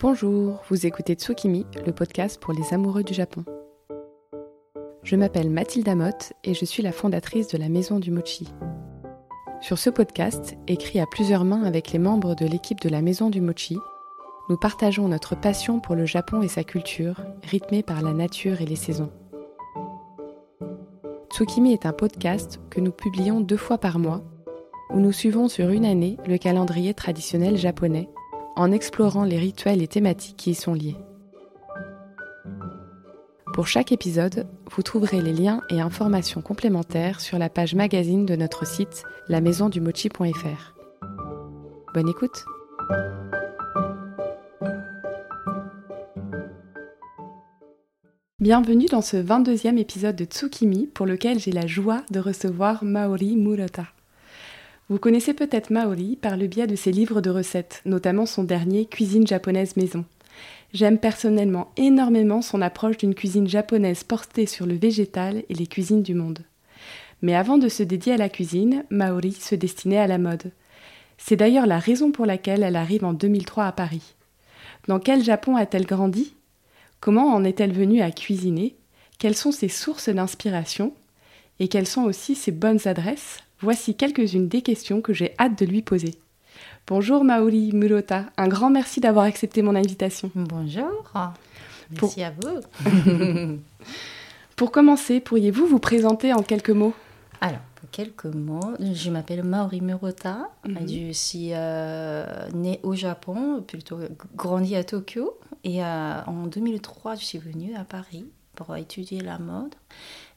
Bonjour, vous écoutez Tsukimi, le podcast pour les amoureux du Japon. Je m'appelle Mathilde Motte et je suis la fondatrice de la Maison du Mochi. Sur ce podcast, écrit à plusieurs mains avec les membres de l'équipe de la Maison du Mochi, nous partageons notre passion pour le Japon et sa culture, rythmée par la nature et les saisons. Tsukimi est un podcast que nous publions deux fois par mois, où nous suivons sur une année le calendrier traditionnel japonais en explorant les rituels et thématiques qui y sont liés. Pour chaque épisode, vous trouverez les liens et informations complémentaires sur la page magazine de notre site lamaisondumochi.fr. Bonne écoute Bienvenue dans ce 22e épisode de Tsukimi pour lequel j'ai la joie de recevoir Maori Murata. Vous connaissez peut-être Maori par le biais de ses livres de recettes, notamment son dernier Cuisine japonaise maison. J'aime personnellement énormément son approche d'une cuisine japonaise portée sur le végétal et les cuisines du monde. Mais avant de se dédier à la cuisine, Maori se destinait à la mode. C'est d'ailleurs la raison pour laquelle elle arrive en 2003 à Paris. Dans quel Japon a-t-elle grandi? Comment en est-elle venue à cuisiner? Quelles sont ses sources d'inspiration? Et quelles sont aussi ses bonnes adresses? Voici quelques-unes des questions que j'ai hâte de lui poser. Bonjour Maori Murota, un grand merci d'avoir accepté mon invitation. Bonjour, merci à vous. Pour commencer, pourriez-vous vous présenter en quelques mots? Alors, quelques mots, je m'appelle Maori Murota, mhm. je suis euh, née au Japon, plutôt grandi à Tokyo, et euh, en 2003, je suis venue à Paris étudier la mode.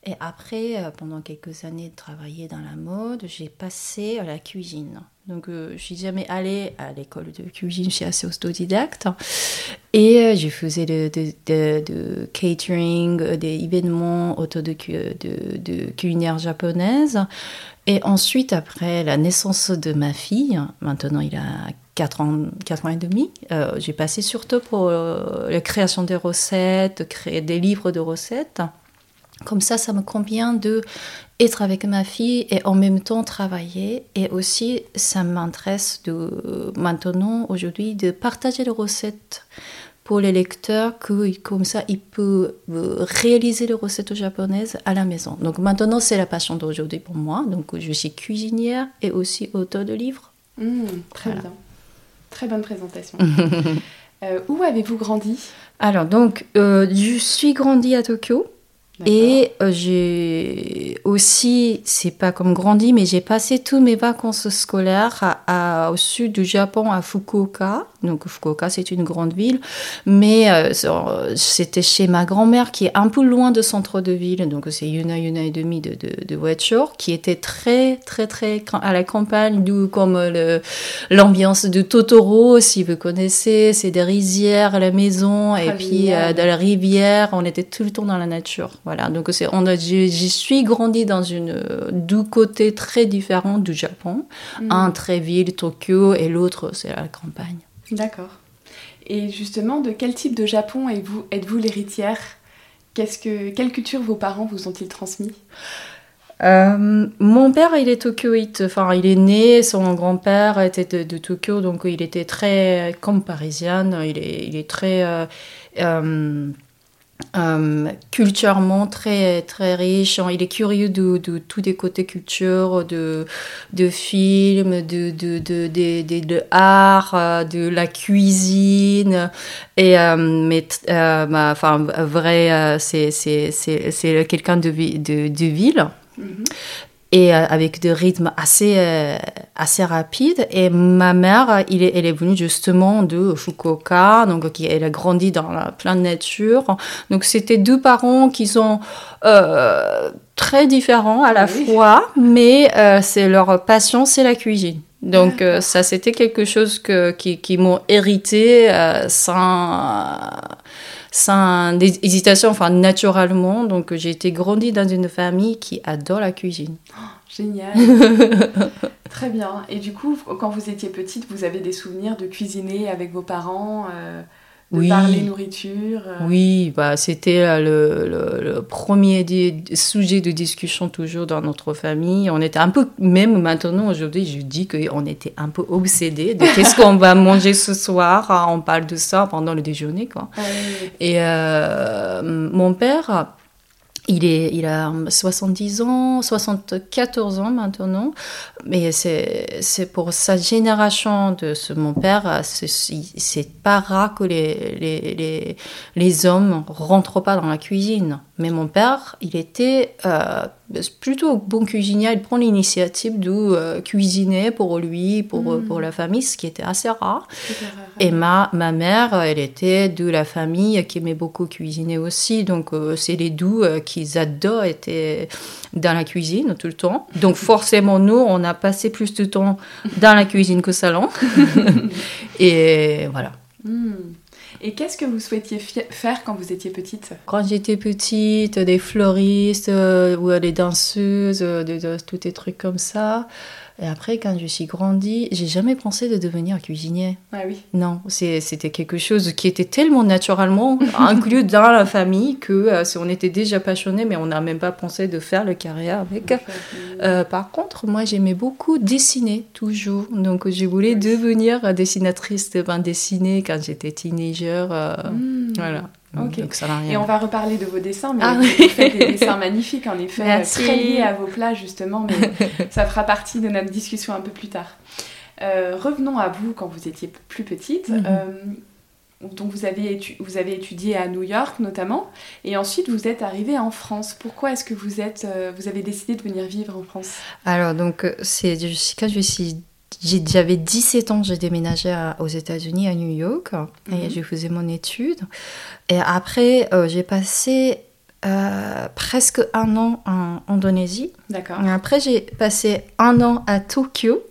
Et après, euh, pendant quelques années de travailler dans la mode, j'ai passé à la cuisine. Donc, euh, je suis jamais allée à l'école de cuisine, je suis assez autodidacte. Et euh, je faisais de, de, catering, des événements autour de, culinaire japonaise. Et ensuite, après la naissance de ma fille, maintenant il a 4 ans, 4 ans et demi, j'ai passé surtout pour la création des recettes, créer des livres de recettes. Comme ça, ça me convient de être avec ma fille et en même temps travailler. Et aussi, ça m'intéresse de maintenant, aujourd'hui, de partager les recettes pour les lecteurs, que comme ça, ils peuvent réaliser les recettes japonaises à la maison. Donc maintenant, c'est la passion d'aujourd'hui pour moi. Donc je suis cuisinière et aussi auteur de livres. Mmh, très bien. Très bonne présentation. Euh, où avez-vous grandi? Alors, donc, euh, je suis grandi à Tokyo. Et euh, j'ai aussi, c'est pas comme grandi, mais j'ai passé tous mes vacances scolaires à, au sud du Japon, à Fukuoka. Donc Fukuoka, c'est une grande ville, mais euh, c'était chez ma grand-mère qui est un peu loin de centre de ville, donc c'est une heure, une heure et demie de, de, voiture, qui était très, très, très à la campagne, d'où comme l'ambiance de Totoro, si vous connaissez, c'est des rizières à la maison, et puis euh, dans la rivière, on était tout le temps dans la nature. Voilà, donc c'est, on j'y suis grandi dans une deux côtés très différents du Japon, mm. un très ville, Tokyo, et l'autre c'est la campagne. D'accord. Et justement, de quel type de Japon êtes-vous, êtes-vous l'héritière? Qu'est-ce que, Quelle culture vos parents vous ont-ils transmis? Euh, mon père, il est tokyoïte. Enfin, il est né, son grand-père était de, Tokyo, donc il était très comme parisien. Il est, il est très euh, euh, euh, culturellement très très riche. Il est curieux de, tous les côtés culture, de, de films, de, de, de, de, art, euh, de la cuisine. Et, euh, mais, enfin, vrai, c'est, c'est, quelqu'un de, de, de ville. Mm-hmm et euh, avec des rythmes assez, euh, assez rapides. Et ma mère, il est, elle est venue justement de Fukuoka, donc qui, elle a grandi dans la pleine nature. Donc c'était deux parents qui sont euh, très différents à la fois, mais c'est leur passion, c'est la cuisine. Donc ça, c'était quelque chose que, qui, qui m'ont hérité sans sans hésitation, enfin naturellement. Donc j'ai été grandi dans une famille qui adore la cuisine. Oh, génial. Très bien. Et du coup, quand vous étiez petite, vous avez des souvenirs de cuisiner avec vos parents, euh, Oui. parler nourriture. euh, Oui, bah, c'était le, le- le premier sujet de discussion toujours dans notre famille. On était un peu, même maintenant, aujourd'hui, je dis qu'on était un peu obsédés de qu'est-ce qu'on va manger ce soir. Ah, On parle de ça pendant le déjeuner, quoi. euh, Et euh, mon père, il, est, il a 70 ans, 74 ans maintenant, mais c'est pour sa génération de ce, mon père, c'est pas rare que les, les, les, les hommes rentrent pas dans la cuisine. Mais mon père, il était euh, plutôt bon cuisinier, il prend l'initiative de euh, cuisiner pour lui, pour, Mm. pour la famille, ce qui était assez rare. Et ma, ma mère, elle était de la famille qui aimait beaucoup cuisiner aussi. Donc, euh, c'est les deux euh, qu'ils adorent étaient dans la cuisine tout le temps. Donc, forcément, nous, on a passé plus de temps dans la cuisine qu'au salon. Et voilà. Hmm. Et qu'est-ce que vous souhaitiez faire quand vous étiez petite? Quand j'étais petite, des fleuristes euh, ou des danseuses, euh, de- tous des trucs comme ça. Et après, quand je suis grandie, j'ai jamais pensé de devenir cuisinier. Ah oui. Non, c'était quelque chose qui était tellement naturellement inclus dans la famille que euh, si on était déjà passionné, mais on n'a même pas pensé de faire le carrière avec. Euh, par contre, moi, j'aimais beaucoup dessiner toujours. Donc, je voulais Oui. devenir dessinatrice de bande dessinée quand j'étais teenager. euh, Hmm. Voilà. Ok. Donc, ça n'a rien. Et on va reparler de vos dessins, mais Ah vous oui. faites des dessins magnifiques, en effet, Merci. très liés à vos plats, justement, mais ça fera partie de notre discussion un peu plus tard. Euh, revenons à vous quand vous étiez plus petite. Mhm. Euh, donc vous avez, vous avez étudié à New York notamment, et ensuite vous êtes arrivée en France. Pourquoi est-ce que vous, êtes, euh, vous avez décidé de venir vivre en France? Alors, donc, euh, c'est quand je suis. J'avais 17 ans, j'ai déménagé à- aux États-Unis, à New York, Mhm. et je faisais mon étude. Et après, euh, j'ai passé euh, presque un an en Indonésie. D'accord, Et après, j'ai passé un an à Tokyo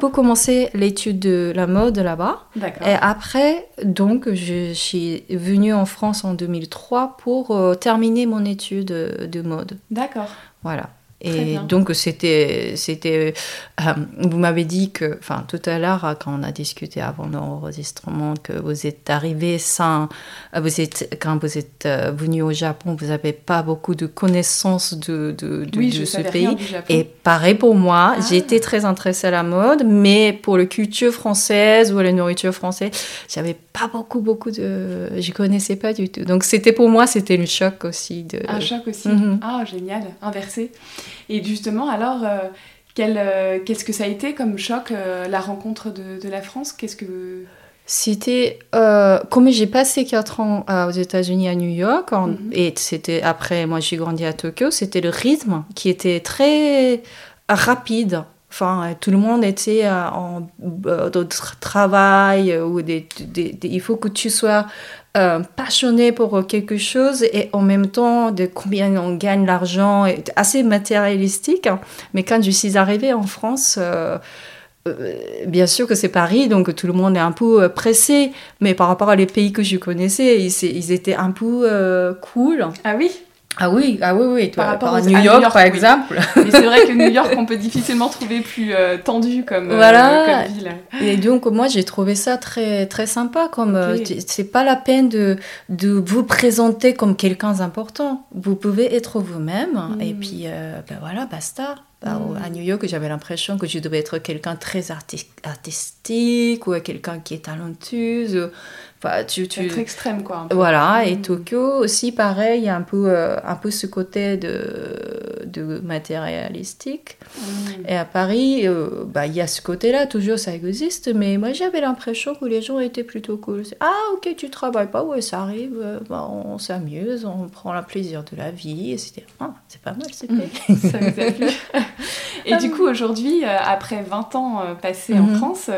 pour commencer l'étude de la mode là-bas. d'accord. Et après, donc, je suis venue en France en 2003 pour euh, terminer mon étude de mode. D'accord. Voilà. Et donc, c'était. c'était euh, vous m'avez dit que. Enfin, tout à l'heure, euh, quand on a discuté avant l'enregistrement, que vous êtes arrivé sans. euh, Vous êtes, quand vous êtes euh, venu au Japon, vous n'avez pas beaucoup de connaissances de, de, de- oui, de je ce pays. rien du Japon. Et pareil pour moi, Ah. j'étais très intéressée à la mode, mais pour la culture française ou la nourriture française, j'avais pas beaucoup, beaucoup de. Je connaissais pas du tout. Donc c'était pour moi, c'était le choc aussi de. Un choc aussi. Mhm. Ah, génial, inversé. Et justement, alors, euh, quel, euh, qu'est-ce que ça a été comme choc, euh, la rencontre de, de la France? Qu'est-ce que... C'était euh, comme j'ai passé 4 ans euh, aux États-Unis à New York en- Mhm. et c'était après moi j'ai grandi à Tokyo, c'était le rythme qui était très rapide. Enfin, tout le monde était euh, en travail ou des, des- des- il faut que tu sois euh, passionné pour quelque chose et en même temps de combien on gagne l'argent, assez matérialistique. Mais quand je suis arrivée en France, euh, euh, bien sûr que c'est Paris, donc tout le monde est un peu pressé, mais par rapport à les pays que je connaissais, ils, étaient un peu cool. Ah oui? Ah oui, ah oui, oui. Par rapport New à New York, par oui. exemple. Mais c'est vrai que New York, on peut difficilement trouver plus euh, tendu comme, euh, Voilà. comme ville. Et donc, moi, j'ai trouvé ça très, très sympa. Comme euh, Ok. t- c'est pas la peine de, de vous présenter comme quelqu'un d'important. Vous pouvez être vous-même. Et puis, euh, ben voilà, basta. Ben, Mm. À New York, j'avais l'impression que je devais être quelqu'un très arti- artistique ou quelqu'un qui est talentueux. Enfin, tu, tu... Extrême, quoi. un peu. Voilà, et Mm. Tokyo aussi, pareil, il y a un peu, euh, un peu ce côté de, de matérialistique. Mm. Et à Paris, euh, bah, il y a ce côté-là, toujours ça existe, mais moi j'avais l'impression que les gens étaient plutôt cool. Ah, ok, tu travailles pas, ouais, ça arrive, euh, bah, on s'amuse, on prend le plaisir de la vie, et c'était, ah, c'est pas mal, c'est Mm. bien. Ça vous a plu Et du coup, aujourd'hui, euh, après 20 ans passés en Mhm. France,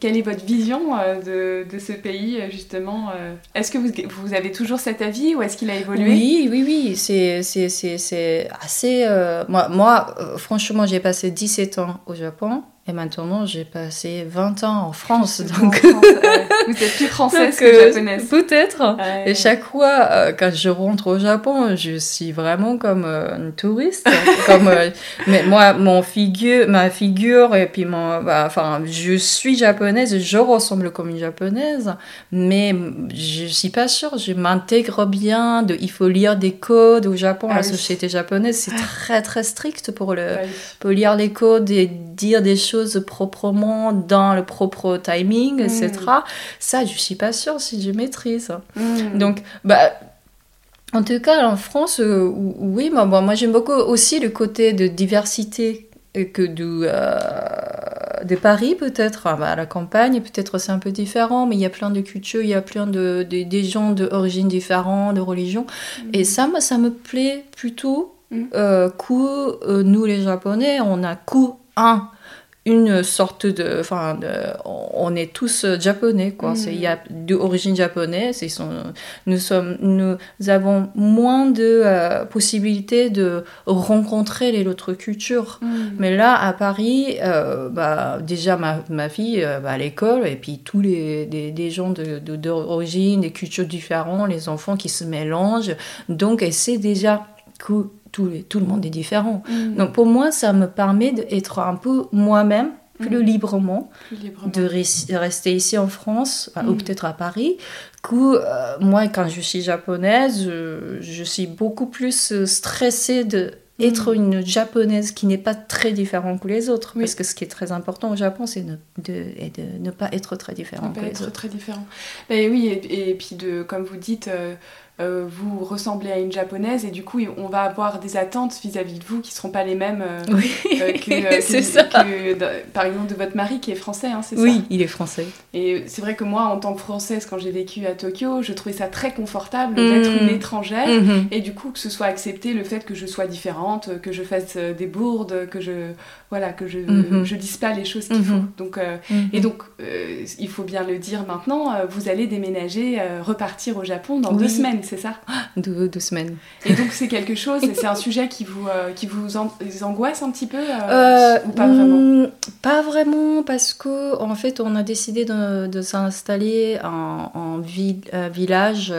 quelle est votre vision euh, de, de ce pays, euh, justement euh, Est-ce que vous, vous avez toujours cet avis ou est-ce qu'il a évolué? Oui, oui, oui, c'est, c'est, assez... moi, moi franchement, j'ai passé 17 ans au Japon, Et maintenant, j'ai passé 20 ans en France. Donc... Vous êtes plus française que euh, japonaise. Peut-être. Et chaque fois, euh, quand je rentre au Japon, je suis vraiment comme euh, une touriste. comme, mais moi, mon figure, ma figure, et puis mon. Bah, enfin, je suis japonaise, je ressemble comme une japonaise, mais je suis pas sûre, je m'intègre bien. De, il faut lire des codes au Japon. la ah société japonaise, c'est très, très strict pour, le, pour lire les codes et dire des choses proprement dans le propre timing, etc. Mm. Ça, je suis pas sûre si je maîtrise. Mm. Donc, bah, en tout cas, en France, euh, oui, moi, moi j'aime beaucoup aussi le côté de diversité que de, euh, de Paris peut-être, à bah, la campagne peut-être c'est un peu différent, mais il y a plein de cultures, il y a plein de, des gens d'origine différentes, de religions, mm. et ça, ça me plaît plutôt euh, que nous les Japonais, on a coup un une sorte de. Enfin, on est tous japonais, quoi. Il y a mm. d'origine japonaise. Ils sont, nous, sommes, nous avons moins de euh, possibilités de rencontrer les autres cultures. Mm. Mais là, à Paris, euh, bah, déjà, ma, ma fille va bah, à l'école, et puis tous les des, des gens d'origine, de, des cultures différentes, les enfants qui se mélangent. Donc, elle sait déjà que tout, tout le monde est différent. Mm. Donc pour moi, ça me permet d'être un peu moi-même, plus, mm. librement, de rester ici en France, ou mm. peut-être à Paris, que euh, moi, quand je suis japonaise, je, suis beaucoup plus euh, stressée de être une japonaise qui n'est pas très différente que les autres. Parce que ce qui est très important au Japon, c'est de, de, ne pas être très différent que les être très différent. Ben oui, et, puis de, comme vous dites, euh, euh, vous ressemblez à une japonaise et du coup on va avoir des attentes vis-à-vis de vous qui seront pas les mêmes euh, euh, que, par exemple de votre mari qui est français, hein, c'est ça Oui, il est français. Et c'est vrai que moi en tant que française quand j'ai vécu à Tokyo, je trouvais ça très confortable d'être une mm. étrangère mm-hmm. et du coup que ce soit accepté le fait que je sois différente, que je fasse des bourdes, que je voilà que je mm-hmm. je dise pas les choses qu'il faut. Mm-hmm. Donc et donc il faut bien le dire maintenant, vous allez déménager, repartir au Japon dans deux semaines c'est ça deux, semaines. Et donc c'est quelque chose, c'est un sujet qui vous, euh, qui vous angoisse un petit peu euh, euh, ou pas vraiment? mm, Pas vraiment, parce que en fait on a décidé de, de s'installer en, en village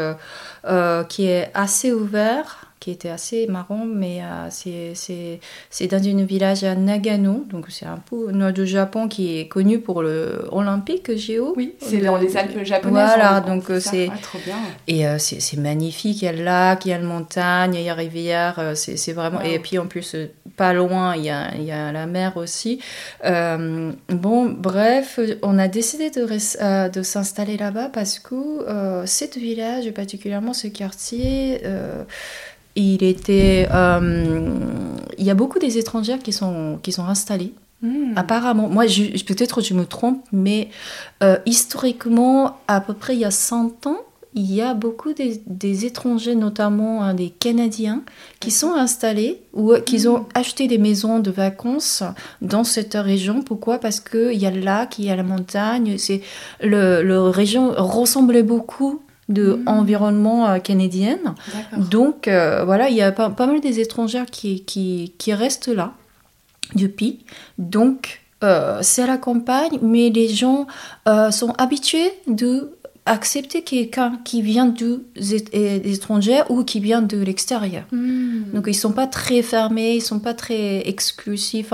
qui est assez ouvert qui était assez marrant, mais euh, c'est dans une village à Nagano, donc c'est un peu nord du Japon qui est connu pour le olympique géo. Oui, c'est dans les Alpes japonaises. Voilà, donc euh, c'est bien. Et euh, c'est magnifique, il y a le lac, il y a la montagne, il y a la rivière, c'est vraiment et puis en plus pas loin il y a, il y a la mer aussi. bon, bref, on a décidé de, de s'installer là-bas parce que ce village, particulièrement ce quartier il était, euh, il y a beaucoup des étrangères qui sont, qui sont installées. Hmm. Apparemment, moi peut-être je me trompe, mais euh, historiquement, à peu près il y a 100 ans, il y a beaucoup des, étrangers, notamment hein, des Canadiens, qui sont installés ou euh, qui ont hmm. acheté des maisons de vacances dans cette région. Pourquoi? Parce qu'il y a le lac, il y a la montagne. C'est le, le région ressemblait beaucoup de mmh. environnement euh, canadienne. Donc euh, voilà, il y a pas, mal des étrangères qui, qui, qui, restent là depuis. Donc euh, c'est à la campagne, mais les gens sont habitués de accepter quelqu'un qui vient des étrangers ou qui vient de l'extérieur. Hmm. Donc ils sont pas très fermés, ils sont pas très exclusifs.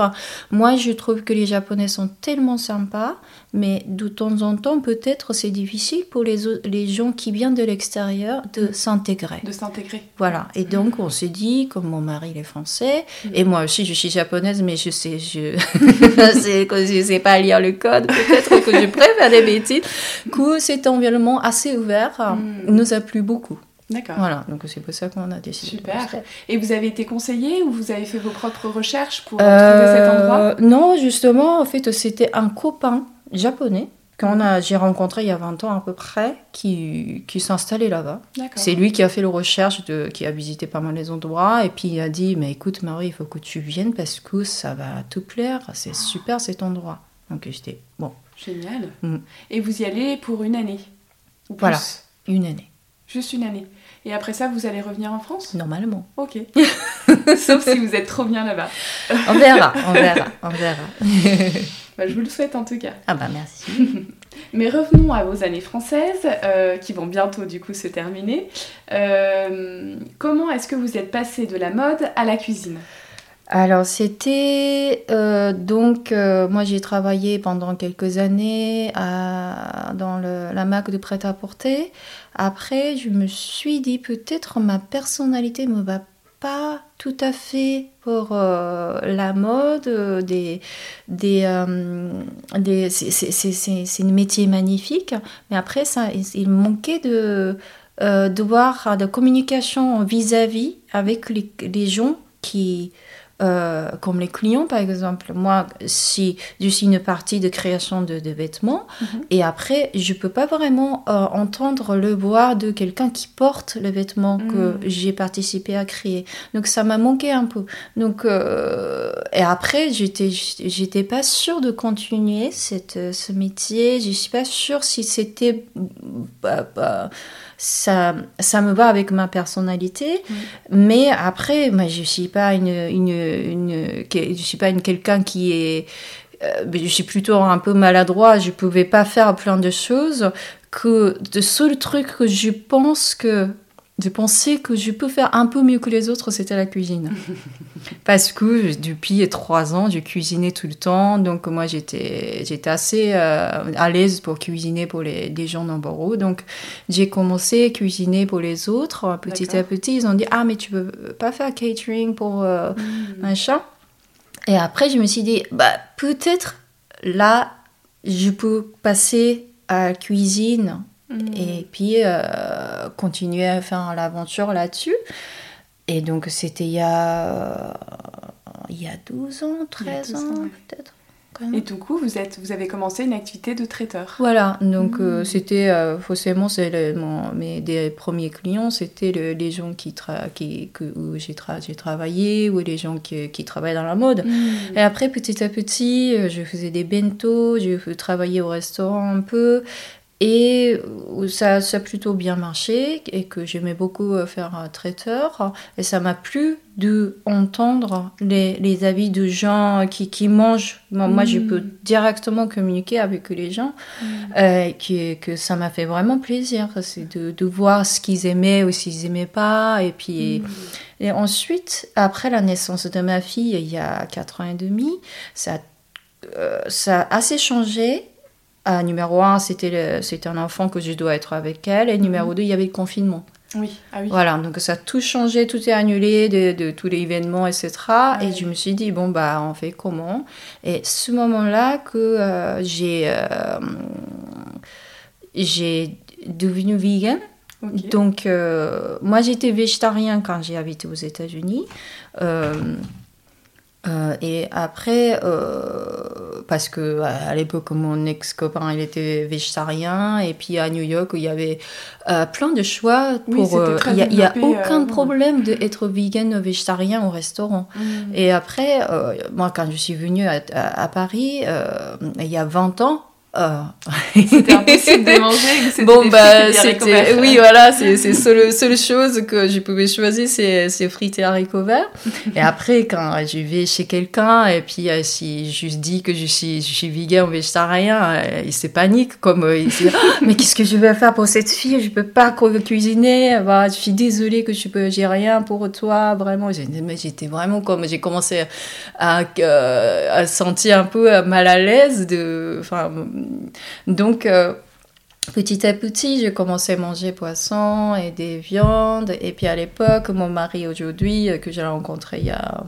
moi, je trouve que les Japonais sont tellement sympas, mais de temps en temps, peut-être c'est difficile pour les, les gens qui viennent de l'extérieur de hmm. s'intégrer. De s'intégrer. Voilà. Et donc on s'est dit, comme mon mari est français, hmm. et moi aussi je suis japonaise, mais je sais, je, je sais pas lire le code, peut-être que je préfère les bêtises, que cet environnement assez ouvert nous a plu beaucoup. D'accord. Voilà, donc c'est pour ça qu'on a décidé. Super. Et vous avez été conseillé ou vous avez fait vos propres recherches pour euh, trouver cet endroit? Non, justement, en fait, c'était un copain japonais qu'on a, j'ai rencontré il y a 20 ans à peu près, qui, qui s'installait là-bas. C'est lui qui a fait les recherches, de, qui a visité pas mal les endroits, et puis il a dit, mais écoute Marie, il faut que tu viennes parce que ça va te plaire, c'est super cet endroit. Donc j'étais, bon. Génial. Mm. Et vous y allez pour une année voilà, une année. Juste une année. Et après ça, vous allez revenir en France? Normalement. Ok. Sauf si vous êtes trop bien là-bas. on verra, on verra, on verra. Bah, je vous le souhaite en tout cas. Ah bah merci. Mais revenons à vos années françaises, euh, qui vont bientôt du coup se terminer. Euh, comment est-ce que vous êtes passé de la mode à la cuisine? Alors c'était euh, donc moi j'ai travaillé pendant quelques années à- dans le- la marque de prêt-à-porter. Après je me suis dit peut-être ma personnalité me va tout à fait pour euh, la mode euh, des des, euh, des c'est un métier magnifique mais après ça il, manquait de euh, de voir de communication vis-à-vis avec les, les gens qui euh, comme les clients par exemple moi si je suis une partie de création de, de vêtements Mhm. et après je peux pas vraiment euh, entendre le voix de quelqu'un qui porte le vêtement que Mhm. j'ai participé à créer donc ça m'a manqué un peu donc euh, et après j'étais j'étais pas sûre de continuer cette ce métier je suis pas sûre si c'était bah, bah, ça, ça me va avec ma personnalité, Mm. mais après, moi, je suis pas une, une, une- je suis pas une quelqu'un qui est, euh, je suis plutôt un peu maladroit. Je pouvais pas faire plein de choses. Que le seul truc que je pense que je pensais que je peux faire un peu mieux que les autres, c'était la cuisine. Parce que depuis trois ans, je cuisinais tout le temps. Donc, moi, j'étais, j'étais assez euh, à l'aise pour cuisiner pour les, les gens nombreux. Donc, j'ai commencé à cuisiner pour les autres. Petit à petit, ils ont dit Ah, mais tu peux pas faire catering pour euh, Mm. machin. Et après, je me suis dit Bah, peut-être là, je peux passer à la cuisine Mm. et puis euh, continuer à faire l'aventure là-dessus. Et donc c'était il y a, il y a 12 ans, Il y a 13 12 ans ans, ouais. peut-être. Et du coup, vous, êtes, vous avez commencé une activité de traiteur. Voilà, donc euh, Mm. c'était euh, forcément le- mon- mes des premiers clients, c'était le- les gens qui, tra qui que, où j'ai tra- travaillé ou les gens qui, qui travaillent dans la mode. Mm. Et après, petit à petit, euh, je faisais des bentos, je travaillais au restaurant un peu. Et euh, ça, ça a plutôt bien marché et que j'aimais beaucoup euh, faire un traiteur. Et ça m'a plu de entendre les, les avis de gens qui, qui mangent. Moi, moi, je Mm. peux directement communiquer avec les gens. Mm. Euh, qui- que ça m'a fait vraiment plaisir. C'est de, de voir ce qu'ils aimaient ou s'ils aimaient pas. Et puis... Mm. Et ensuite, après la naissance de ma fille, il y a 4 ans et demi, ça, euh, ça a assez changé. Ah, numéro 1, c'était un enfant que je dois être avec elle. Et numéro 2, il y avait le confinement. Oui, ah oui. Voilà, donc ça a tout changé, tout est annulé de, de tous les événements, etc. Et je me suis dit, bon, bah, on fait comment? Et ce moment-là que euh, j'ai euh, j'ai devenu vegan. Donc, euh, moi, j'étais végétarien quand j'ai habité aux États-Unis. Euh, et après, euh, parce que à l'époque, mon ex-copain, il était végétarien. Et puis à New York, il y avait euh, plein de choix pour. Il n'y a, aucun problème d'être vegan ou végétarien au restaurant. Mm. Et après, moi, quand je suis venue à, à- à Paris, il y a 20 ans, C'était impossible de manger Bon, bah, c'était. Oui, voilà, c'est c'est seule, seule chose que je pouvais choisir, c'est c'est frites et haricots verts. Et après, quand je vais chez quelqu'un, et puis euh, si je dis que je suis, je suis vegan ou végétarien, euh, il se panique, comme euh, il se dit Ah, Mais qu'est-ce que je vais faire pour cette fille? Je peux pas cu- cuisiner, bah, je suis désolée que je peux, j'ai rien pour toi, vraiment. J'étais vraiment comme. J'ai commencé à, euh, à sentir un peu mal à l'aise de. Donc. euh, Petit à petit, j'ai commencé à manger poisson et des viandes. Et puis à l'époque, mon mari aujourd'hui, euh, que j'ai rencontré il y a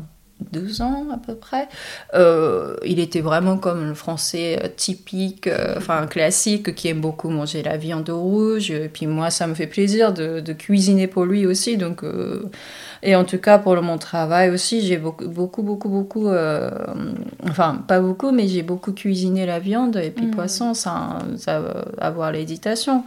12 ans à peu près, euh, il était vraiment comme le français euh, typique, euh, enfin classique, qui aime beaucoup manger la viande rouge. Et puis moi, ça me fait plaisir de, de cuisiner pour lui aussi. Donc, euh, et en tout cas, pour mon travail aussi, j'ai beaucoup, beaucoup, beaucoup, beaucoup, enfin pas beaucoup, mais j'ai beaucoup cuisiné la viande et puis Mhm. poisson, ça, avoir l'éditation.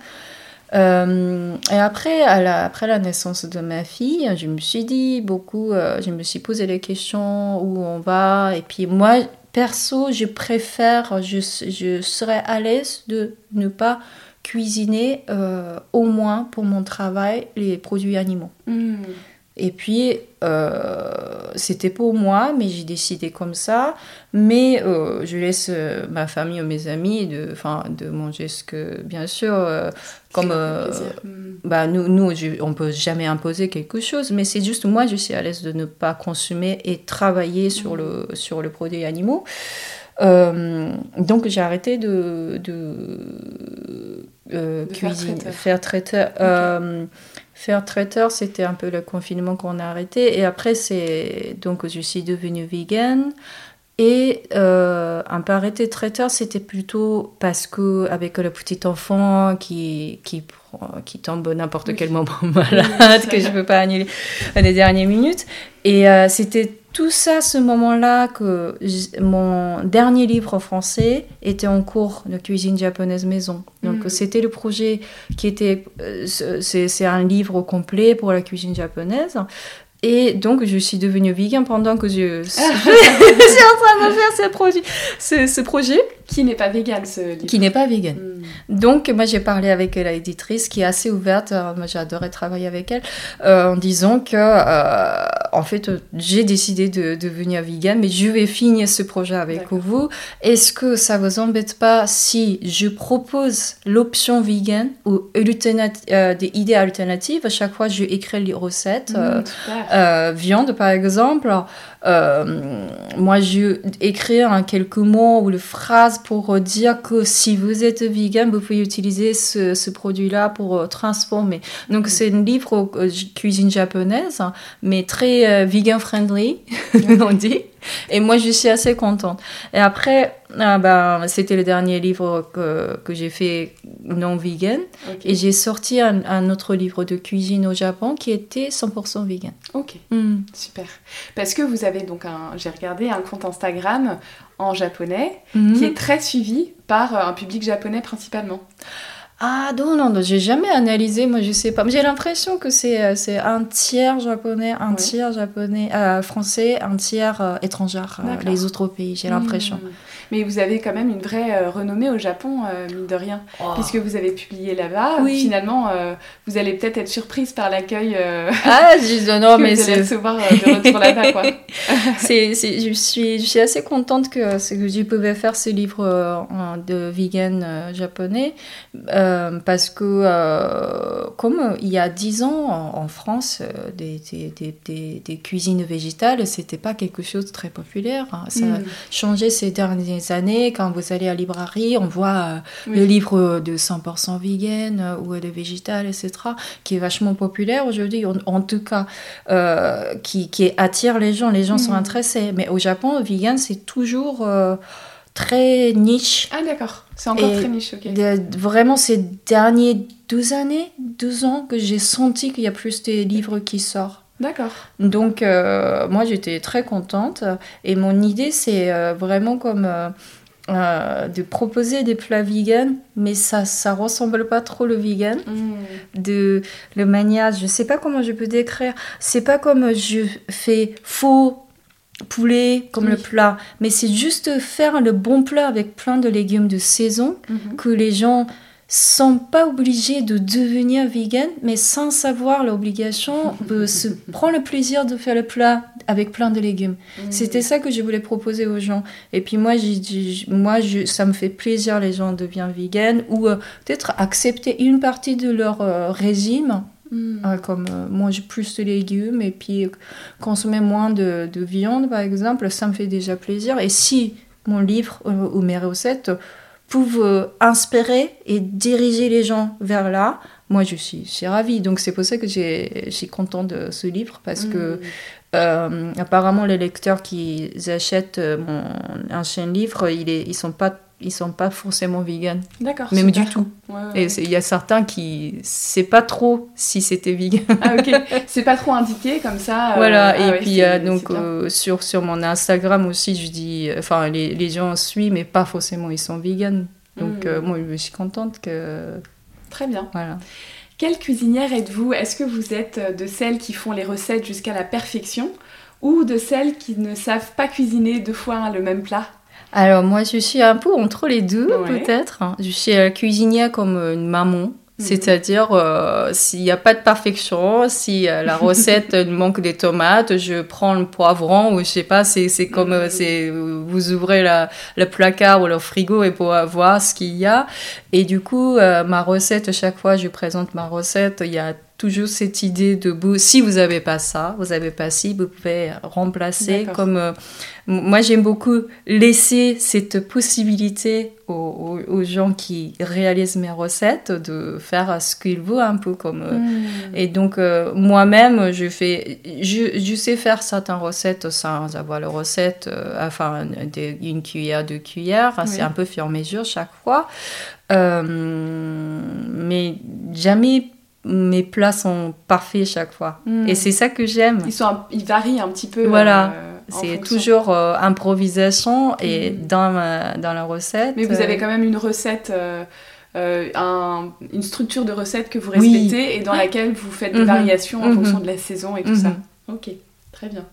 Euh, et après, la, après la naissance de ma fille, je me suis dit beaucoup, euh, je me suis posé les questions où on va. Et puis moi, perso, je préfère, je, je serais à l'aise de ne pas cuisiner, euh, au moins pour mon travail, les produits animaux. Mm. Et puis, euh, c'était pour moi, mais j'ai décidé comme ça. Mais euh, je laisse euh, ma famille ou mes amis de, de manger ce que, bien sûr, comme bah, nous, nous on ne peut jamais imposer quelque chose, mais c'est juste moi, je suis à l'aise de ne pas consommer et travailler sur, le, hmm. sur le produit animaux. donc j'ai arrêté de, de, cuisiner, faire traiteur. Faire traiteur, c'était un peu le confinement qu'on a arrêté. Et après, c'est donc je suis devenue vegan. Et euh, un peu arrêté traiteur, c'était plutôt parce que avec le petit enfant qui, qui, qui tombe n'importe quel moment malade, que je ne peux pas annuler les dernières minutes. Et euh, c'était tout ça, ce moment-là, que mon dernier livre en français était en cours de cuisine japonaise maison. Donc, mm. c'était le projet qui était. Euh, c'est un livre complet pour la cuisine japonaise. Et donc, je suis devenue vegan pendant que je, suis en train de faire ce projet. Ce, projet. Qui n'est pas vegan, ce livre. Qui n'est pas vegan. Hmm. Donc, moi, j'ai parlé avec l'éditrice qui est assez ouverte. Moi, j'adorais travailler avec elle euh, en disant que, euh, en fait, j'ai décidé de, devenir vegan, mais je vais finir ce projet avec vous. Est-ce que ça vous embête pas si je propose l'option vegan ou euh, des idées alternatives? À chaque fois, je écris les recettes. Hmm, euh, viande, par exemple, euh, moi, je écrire en quelques mots ou une phrase pour dire que si vous êtes vegan, vous pouvez utiliser ce, produit-là pour euh, transformer. Donc, c'est un livre cuisine japonaise, mais très vegan friendly, on dit. Et moi, je suis assez contente. Et après, ah ben, c'était le dernier livre que, que j'ai fait non vegan. Et j'ai sorti un, un, autre livre de cuisine au Japon qui était 100% vegan. Ok, hmm. super. Parce que vous avez donc un, j'ai regardé un compte Instagram en japonais mhm. qui est très suivi par un public japonais principalement. Ah non, non, non j'ai jamais analysé, moi je sais pas. J'ai l'impression que c'est, euh, c'est un tiers japonais, un tiers japonais, euh, français, un tiers euh, étranger, les autres pays, j'ai l'impression. Hmm. Mais vous avez quand même une vraie euh, renommée au Japon, euh, mine de rien, oh. puisque vous avez publié là-bas. Oui. Finalement, euh, vous allez peut-être être surprise par l'accueil. ah, je dis non, mais c'est. recevoir de retour là-bas, quoi. c'est, je, suis, je suis assez contente que, que je pouvais faire ce livre de vegan japonais, parce que, comme il y a dix ans en, France, des, des, des, des, cuisines végétales, c'était pas quelque chose de très populaire. Hein. Ça a mm. changé ces derniers années, quand vous allez à la librairie, on voit euh, le livre de 100% vegan euh, ou de végétal, etc., qui est vachement populaire aujourd'hui, en, tout cas, euh, qui, qui, attire les gens. Les gens sont mhm. intéressés. Mais au Japon, vegan, c'est toujours très niche. Ah d'accord, c'est encore très niche, ok. vraiment ces derniers 12 années, 12 ans que j'ai senti qu'il y a plus de livres qui sortent. D'accord. Donc, euh, moi, j'étais très contente. Et mon idée, c'est euh, vraiment comme euh, de proposer des plats vegan, mais ça ça ressemble pas trop le vegan. Mm. De le maniage, je sais pas comment je peux décrire. C'est pas comme je fais faux poulet comme le plat, mais c'est juste faire le bon plat avec plein de légumes de saison mm-hmm. que les gens sont pas obligés de devenir vegan, mais sans savoir l'obligation se prendre le plaisir de faire le plat avec plein de légumes. C'était ça que je voulais proposer aux gens. Et puis moi, moi je, ça me fait plaisir les gens deviennent vegan ou euh, peut-être accepter une partie de leur euh, régime. Mm. Euh, comme manger plus de légumes et puis consommer moins de, de, viande par exemple, ça me fait déjà plaisir. Et si mon livre ou mes recettes peuvent inspirer et diriger les gens vers là, moi je suis, je suis ravie. Donc c'est pour ça que je suis contente de ce livre parce que mm. euh, apparemment les lecteurs qui achètent euh, mon ancien livre, ils, ils sont pas ils sont pas forcément vegan. D'accord. Même du tout. Et il y a certains qui c'est pas trop si c'était vegan. ah ok. C'est pas trop indiqué comme ça. Euh, voilà. Ah et puis euh, donc euh, sur sur mon Instagram aussi, je dis, enfin les, les, gens suivent, mais pas forcément ils sont vegan. Donc hmm. moi je suis contente que. Très bien. Voilà. Quelle cuisinière êtes-vous? Est-ce que vous êtes de celles qui font les recettes jusqu'à la perfection ou de celles qui ne savent pas cuisiner deux fois le même plat? Alors moi je suis un peu entre les deux peut-être. Je suis cuisinière comme une maman. C'est-à-dire, euh, s'il n'y a pas de perfection, si euh, la recette manque des tomates, je prends le poivron ou je sais pas, c'est, c'est comme euh, c'est, vous ouvrez la, le placard ou le frigo et pour voir ce qu'il y a. Et du coup, ma recette, chaque fois je présente ma recette, il y a toujours cette idée de si vous n'avez pas ça, vous n'avez pas ci, vous pouvez remplacer comme euh, moi j'aime beaucoup laisser cette possibilité aux, aux, gens qui réalisent mes recettes de faire ce qu'ils veulent un peu comme euh, hmm. et donc euh, moi-même je fais je, je, sais faire certaines recettes sans avoir la recette enfin une cuillère deux cuillères c'est un peu fait en mesure chaque fois mais jamais mes plats sont parfaits chaque fois. Hmm. Et c'est ça que j'aime. Ils, sont ils varient un petit peu. Voilà. Euh, c'est toujours euh, improvisation et hmm. dans, dans la recette. Mais vous avez euh, quand même une recette, un, une structure de recette que vous respectez et dans laquelle vous faites des mhm. variations en mhm. fonction de la saison et tout ça. Mhm. Ok, très bien.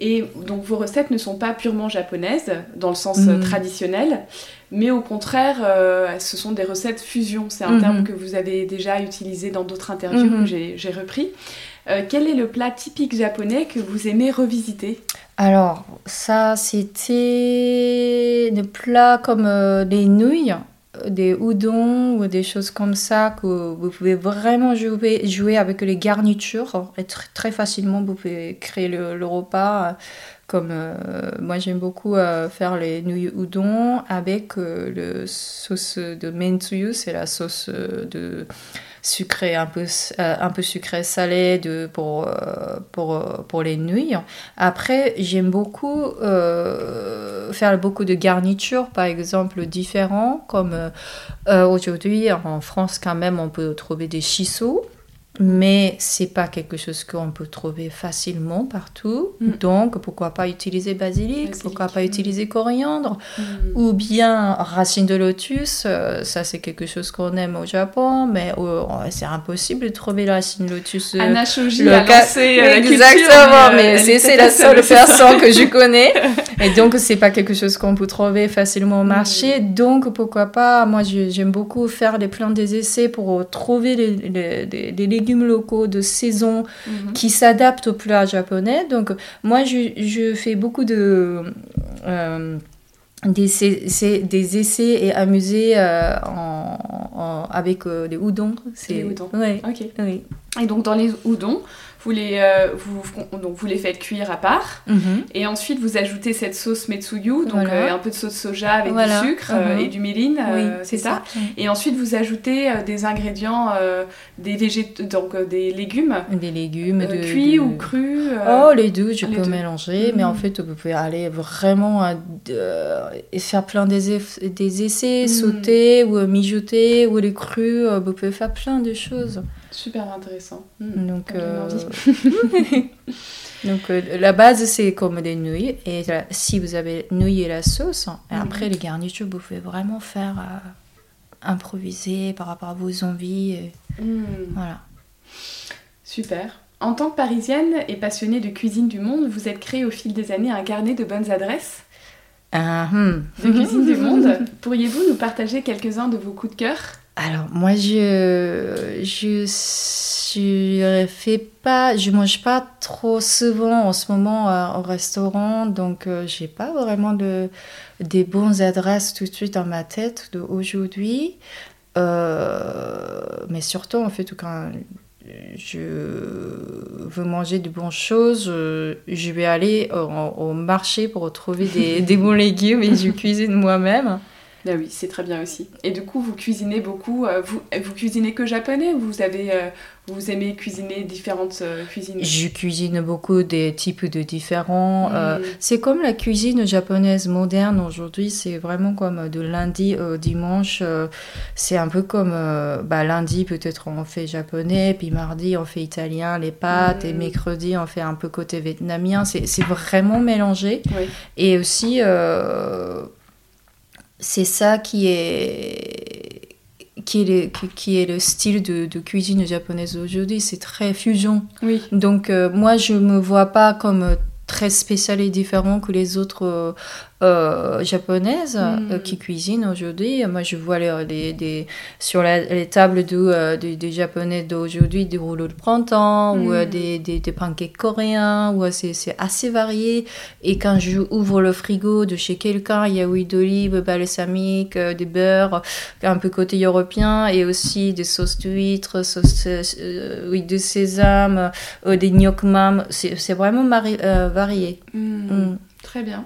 Et donc vos recettes ne sont pas purement japonaises dans le sens traditionnel, mais au contraire, euh, ce sont des recettes fusion. C'est un terme mhm. que vous avez déjà utilisé dans d'autres interviews que mhm. j'ai repris. Euh, quel est le plat typique japonais que vous aimez revisiter? Alors, ça, c'était des plats comme euh, des nouilles, des udon ou des choses comme ça que vous pouvez vraiment jouer, jouer avec les garnitures. Et très, facilement, vous pouvez créer le repas comme euh, moi j'aime beaucoup euh, faire les nouilles udon avec euh, le sauce de mentsuyu, c'est la sauce de sucré un peu un peu sucré salé de pour pour pour les nouilles. Après, j'aime beaucoup faire beaucoup de garnitures par exemple différents comme aujourd'hui en France quand même on peut trouver des shiso mais c'est pas quelque chose qu'on peut trouver facilement partout. Mm. Donc, pourquoi pas utiliser basilic, pourquoi pas utiliser coriandre, mm. ou bien racine de lotus. Euh, ça, c'est quelque chose qu'on aime au Japon, mais oh, c'est impossible de trouver la racine de lotus. Euh, Anna Shoji a lancé euh, Exactement, mais, c'est la seule personne que je connais. Et donc, c'est pas quelque chose qu'on peut trouver facilement au mm. marché. Donc, pourquoi pas, moi, j'aime beaucoup faire des plans des essais pour trouver les, les, les légumes locaux de saison mhm. qui s'adaptent au plat japonais. Donc, moi, je, je fais beaucoup de. Euh, des, essais et amuser euh, en, avec euh, des udon. C'est udon. Ok. Oui. Et donc dans les udon, vous les, euh, vous, donc vous les faites cuire à part. Mhm. Et ensuite, vous ajoutez cette sauce metsuyu, donc euh, un peu de sauce soja avec du sucre euh, mhm. et du miline, c'est ça. Et ensuite, vous ajoutez des ingrédients, des végétaux, donc des légumes. Des légumes. De, cuits ou crus. oh, les deux, je peux mélanger. Mais en mhm. fait, vous pouvez aller vraiment et faire plein des, des essais, sauter ou mijoter ou les crus. vous pouvez faire plein de choses. Super intéressant. Hmm. Donc, euh, Donc euh, la base c'est comme des nouilles et si vous avez nouilles et la sauce, et mhm. après les garnitures vous pouvez vraiment faire euh, improviser par rapport à vos envies. Hmm. Voilà. Super. En tant que parisienne et passionnée de cuisine du monde, vous êtes créée au fil des années un carnet de bonnes adresses ah, hmm. de cuisine du monde. Pourriez-vous nous partager quelques-uns de vos coups de cœur? Alors, moi, je, je, je fais pas, je mange pas trop souvent en ce moment euh, au restaurant, donc euh, j'ai pas vraiment de, des bonnes adresses tout de suite dans ma tête d'aujourd'hui. Euh, mais surtout, en fait, quand je veux manger de bonnes choses, je vais aller au, marché pour trouver des, des bons légumes et je cuisine moi-même. Ah oui, c'est très bien aussi. Et du coup, vous cuisinez beaucoup. Euh, vous, vous cuisinez que japonais ou vous avez, euh, vous aimez cuisiner différentes euh, cuisines? Je cuisine beaucoup des types de différents. Mm. c'est comme la cuisine japonaise moderne aujourd'hui. C'est vraiment comme de lundi au dimanche. c'est un peu comme bah, lundi peut-être on fait japonais, puis mardi on fait italien, les pâtes, et mm. mercredi on fait un peu côté vietnamien. C'est, vraiment mélangé. Et aussi c'est ça qui est, qui est, le, qui est le style de, de cuisine japonaise aujourd'hui. C'est très fusion. Oui. Donc, euh, moi, je ne me vois pas comme très spécial et différent que les autres euh, japonaises Mm. qui cuisinent aujourd'hui. Moi, je vois les, les- sur la- les tables de, euh, des, japonais d'aujourd'hui des rouleaux de printemps ou euh, Mm. des, des, des pancakes coréens. Ou, euh, c'est, c'est assez varié. Et quand je ouvre le frigo de chez quelqu'un, il y a huile d'olive, balsamique, euh, des beurres, un peu côté européen et aussi des sauces d'huîtres, euh, huile de sésame, euh, des gnocchmam. C'est, c'est vraiment mari- euh, varié. Mm. Mm. Très bien.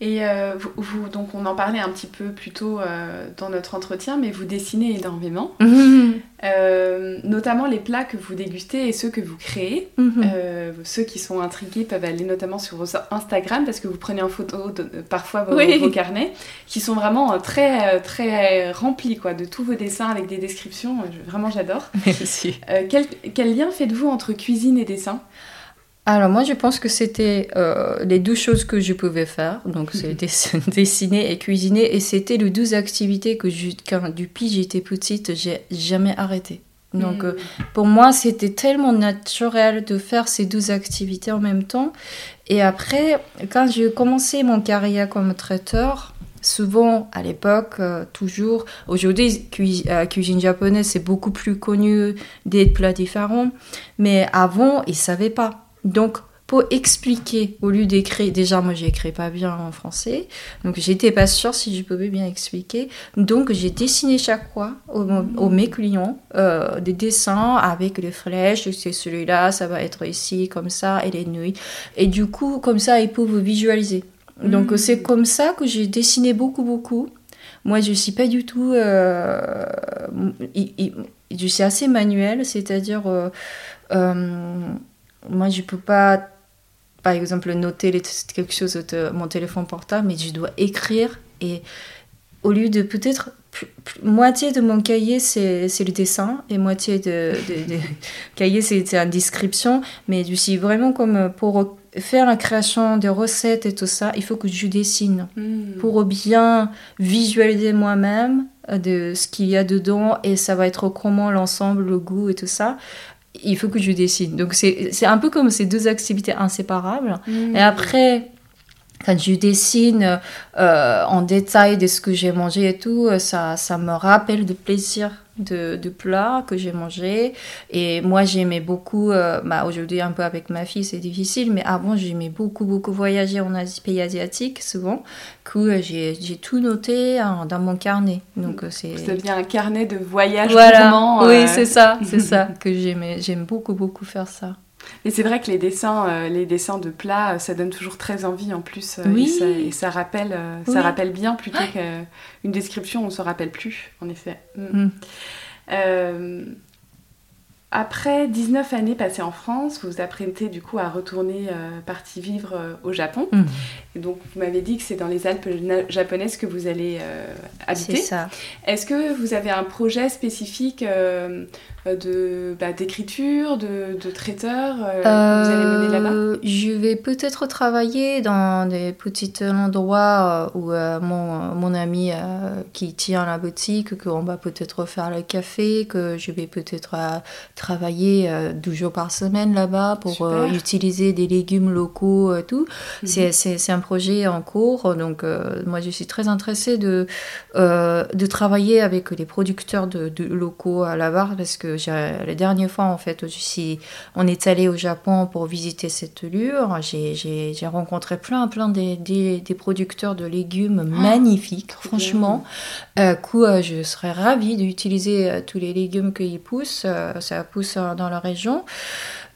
Et euh, vous, vous- donc on en parlait un petit peu plus tôt euh, dans notre entretien, mais vous dessinez énormément, Euh, notamment les plats que vous dégustez et ceux que vous créez. Mhm. Ceux qui sont intrigués peuvent aller notamment sur vos Instagram parce que vous prenez en photo de- parfois vos, Oui. vos carnets qui sont vraiment très très remplis quoi de tous vos dessins avec des descriptions. Je- Vraiment j'adore. Merci. Quel, quel lien faites-vous entre cuisine et dessin? Alors moi je pense que c'était euh, les deux choses que je pouvais faire. Donc c'est dess- dessiner et cuisiner. Et c'était les deux activités que je- quand depuis j'étais petite, j'ai jamais arrêté. Donc euh, pour moi c'était tellement naturel de faire ces deux activités en même temps. Et après, quand j'ai commencé mon carrière comme traiteur, souvent à l'époque, euh, toujours, aujourd'hui, cui- euh, cuisine japonaise, c'est beaucoup plus connu des plats différents, mais avant, ils ne savaient pas. Donc, pour expliquer, au lieu d'écrire, déjà moi j'écris pas bien en français, donc j'étais pas sûre si je pouvais bien expliquer. Donc j'ai dessiné chaque fois aux, aux mes clients euh, des dessins avec les flèches, c'est celui-là, ça va être ici, comme ça, et les nuits. Et du coup, comme ça, ils peuvent visualiser. Donc Mm. c'est comme ça que j'ai dessiné beaucoup, beaucoup. Moi, je suis pas du tout. euh, je suis assez manuel, c'est-à-dire. euh, moi, je peux pas, par exemple, noter les- quelque chose sur te- mon téléphone portable, mais je dois écrire. Et au lieu de peut-être. Moitié de mon cahier, c'est le dessin, et moitié de, de, de cahier, c'est la description. Mais je suis vraiment comme pour faire la création des recettes et tout ça, il faut que je dessine Mm. pour bien visualiser moi-même euh, de ce qu'il y a dedans et ça va être comment l'ensemble, le goût et tout ça. Il faut que je dessine. Donc c'est c'est un peu comme ces deux activités inséparables. Mm. Et après, quand je dessine euh, en détail de ce que j'ai mangé et tout, euh, ça, ça me rappelle de plaisir de, de plats que j'ai mangé. Et moi, j'aimais beaucoup, euh, bah, aujourd'hui un peu avec ma fille, c'est difficile, mais avant, j'aimais beaucoup, beaucoup voyager en Asie, pays asiatiques, souvent. que euh, j'ai j'ai tout noté hein, dans mon carnet. Donc, euh, c'est... Ça devient un carnet de voyage Voilà, gourmand, oui, euh. c'est ça, c'est ça que j'aimais. J'aime beaucoup, beaucoup faire ça. Mais c'est vrai que les dessins, euh, les dessins de plats, euh, ça donne toujours très envie en plus. euh, Oui. Et ça, et ça rappelle, ça rappelle bien plutôt qu'une description, on se rappelle plus, en effet. Mm. Mm. Après 19 années passées en France, vous vous apprêtez du coup à retourner partie vivre au Japon. Mm. Et donc vous m'avez dit que c'est dans les Alpes na- japonaises que vous allez euh, C'est habiter. ça. Est-ce que vous avez un projet spécifique de bah, d'écriture, de, de traiteur euh, que vous allez mener là-bas? Euh, Je vais peut-être travailler dans des petits endroits euh, où euh, mon, mon ami euh, qui tient la boutique, qu'on va peut-être faire le café, que je vais peut-être euh, travailler euh, deux jours par semaine là-bas pour euh, utiliser des légumes locaux et tout. Mhm. C'est- C'est c'est un projet en cours, donc euh, moi je suis très intéressée de, euh, de travailler avec les producteurs de, de locaux à la barre parce que la dernière fois en fait, suis, on est allé au Japon pour visiter cette lure. J'ai- rencontré plein plein des, des, des producteurs de légumes magnifiques, trop franchement. Euh, coup, euh, je serais ravie d'utiliser euh, tous les légumes qu'ils poussent. euh, ça pousse dans la région.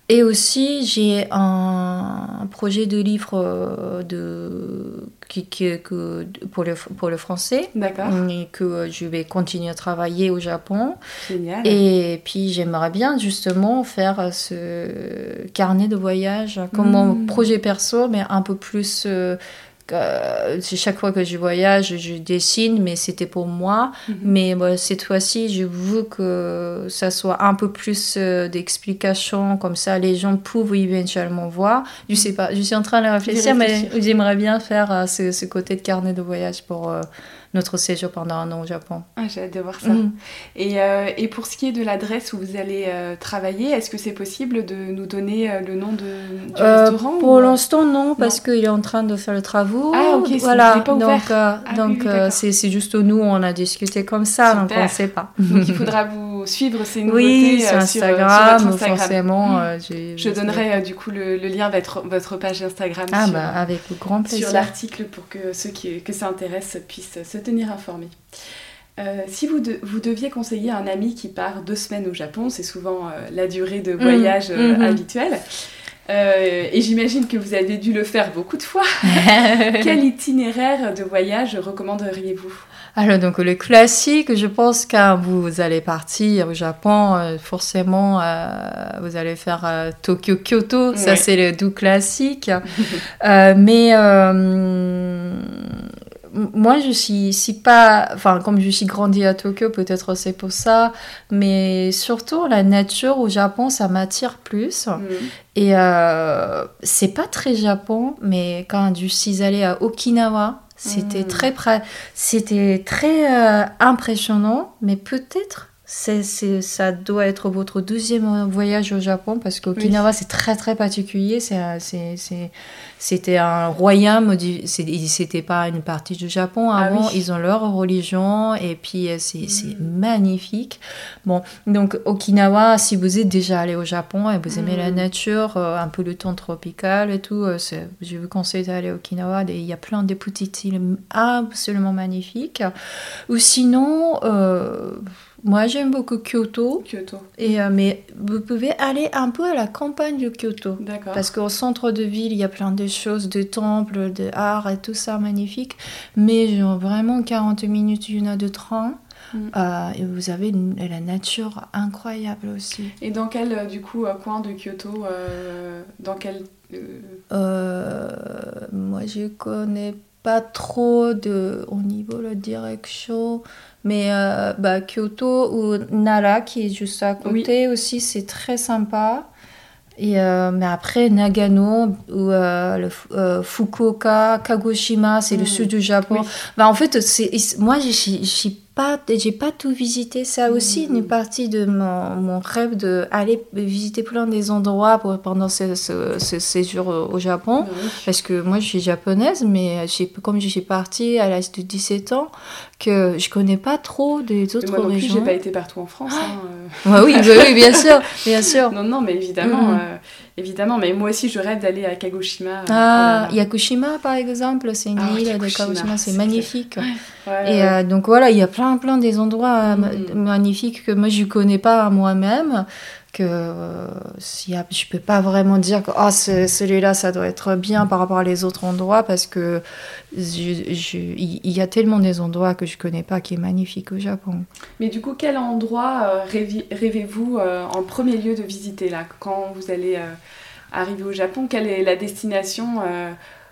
Et aussi, j'ai un, projet de livre euh, de, qui, qui- que, pour, le, pour le français D'accord, et que je vais continuer à travailler au Japon. génial. Et puis, j'aimerais bien justement faire ce carnet de voyage comme mon Mm. projet perso, mais un peu plus... euh, chaque fois que je voyage, je dessine, mais c'était pour moi. Mhm. Mais bah, cette fois-ci, je veux que ça soit un peu plus euh, d'explications, comme ça les gens peuvent éventuellement voir. Je sais pas, je suis en train de réfléchir, mais j'aimerais bien faire euh, ce, ce côté de carnet de voyage pour, euh, notre séjour pendant un an au Japon. Ah, j'ai hâte de voir ça. Mm. Et, euh, et, pour ce qui est de l'adresse où vous allez euh, travailler, est-ce que c'est possible de nous donner euh, le nom de, du restaurant Pour l'instant, non, parce qu'il est en train de faire le travaux. Ah, ok, voilà. Pas donc, ah donc c'est juste nous, on a discuté comme ça, donc on ne sait pas. Donc il faudra vous suivre ces nouveautés oui, sur Instagram, sur, Instagram. forcément. Mm. Je donnerai du coup le, lien vers votre, page Instagram. Ah, bah, avec grand plaisir. Sur l'article pour que ceux qui, que ça intéresse puissent se tenir informés. Euh, si vous, vous deviez conseiller un ami qui part deux semaines au Japon, c'est souvent euh, la durée de voyage mmh. Euh, mmh. habituelle, et j'imagine que vous avez dû le faire beaucoup de fois, quel itinéraire de voyage recommanderiez-vous? Alors donc le classique, je pense quand vous allez partir au Japon, forcément vous allez faire Tokyo Kyoto, ça c'est le doux classique. mais moi, je suis, si pas, enfin, comme je suis grandi à Tokyo, peut-être c'est pour ça, mais surtout la nature au Japon, ça m'attire plus. Mm. Et euh, c'est pas très Japon, mais quand je suis allée à Okinawa, c'était mm. très, c'était très euh, impressionnant, mais peut-être c'est, ça doit être votre deuxième voyage au Japon parce qu'Okinawa c'est très très particulier. C'est, c'est, c'était un royaume, c'était pas une partie du Japon ah avant. Ils ont leur religion et puis euh, c'est mm. magnifique. Bon, donc Okinawa, si vous êtes déjà allé au Japon et vous aimez la mm. nature, euh, un peu le temps tropical et tout, euh, je vous conseille d'aller à Okinawa. Il y a plein de petites îles absolument magnifiques. Ou sinon, moi, j'aime beaucoup Kyoto. Kyoto. Et, mais vous pouvez aller un peu à la campagne de Kyoto. D'accord. Parce qu'au centre de ville, il y a plein de choses de temples, de art et tout ça magnifique. Mais genre, vraiment 40 minutes, une heure de train. Mm. Euh, et vous avez la nature incroyable aussi. Et dans quel, euh, du coup, euh, coin de Kyoto Dans quel... moi, je connais pas trop de, au niveau de la direction. Mais bah, Kyoto ou Nara, qui est juste à côté aussi, c'est très sympa. Et, euh, mais après, Nagano ou euh, le, euh, Fukuoka, Kagoshima, c'est le hmm. sud du Japon. Bah, en fait, moi, je suis pas, j'ai pas tout visité. Ça aussi une hmm. partie de mon, mon rêve d'aller visiter plein des endroits pour, pendant ce, ce, séjour au Japon. Parce que moi, je suis japonaise, mais comme je suis partie à l'âge de 17 ans, que je connais pas trop des autres moi non régions. J'ai pas été partout en France. Hein, ah oui, bah oui, bien sûr, bien sûr. Non, non, mais évidemment. Hmm. Euh, évidemment, mais moi aussi je rêve d'aller à Kagoshima. Ah, Yakushima par exemple, c'est une ah, île de Kagoshima, c'est magnifique. et euh, donc voilà, il y a plein plein des endroits mm. magnifiques que moi je connais pas moi-même que euh, si, je peux pas vraiment dire que oh, celui-là ça doit être bien par rapport à les autres endroits parce que il y a tellement des endroits que je connais pas qui est magnifique au Japon. Mais du coup, quel endroit euh, rêvez-vous euh, en premier lieu de visiter là? Quand vous allez arriver au Japon Quelle est la destination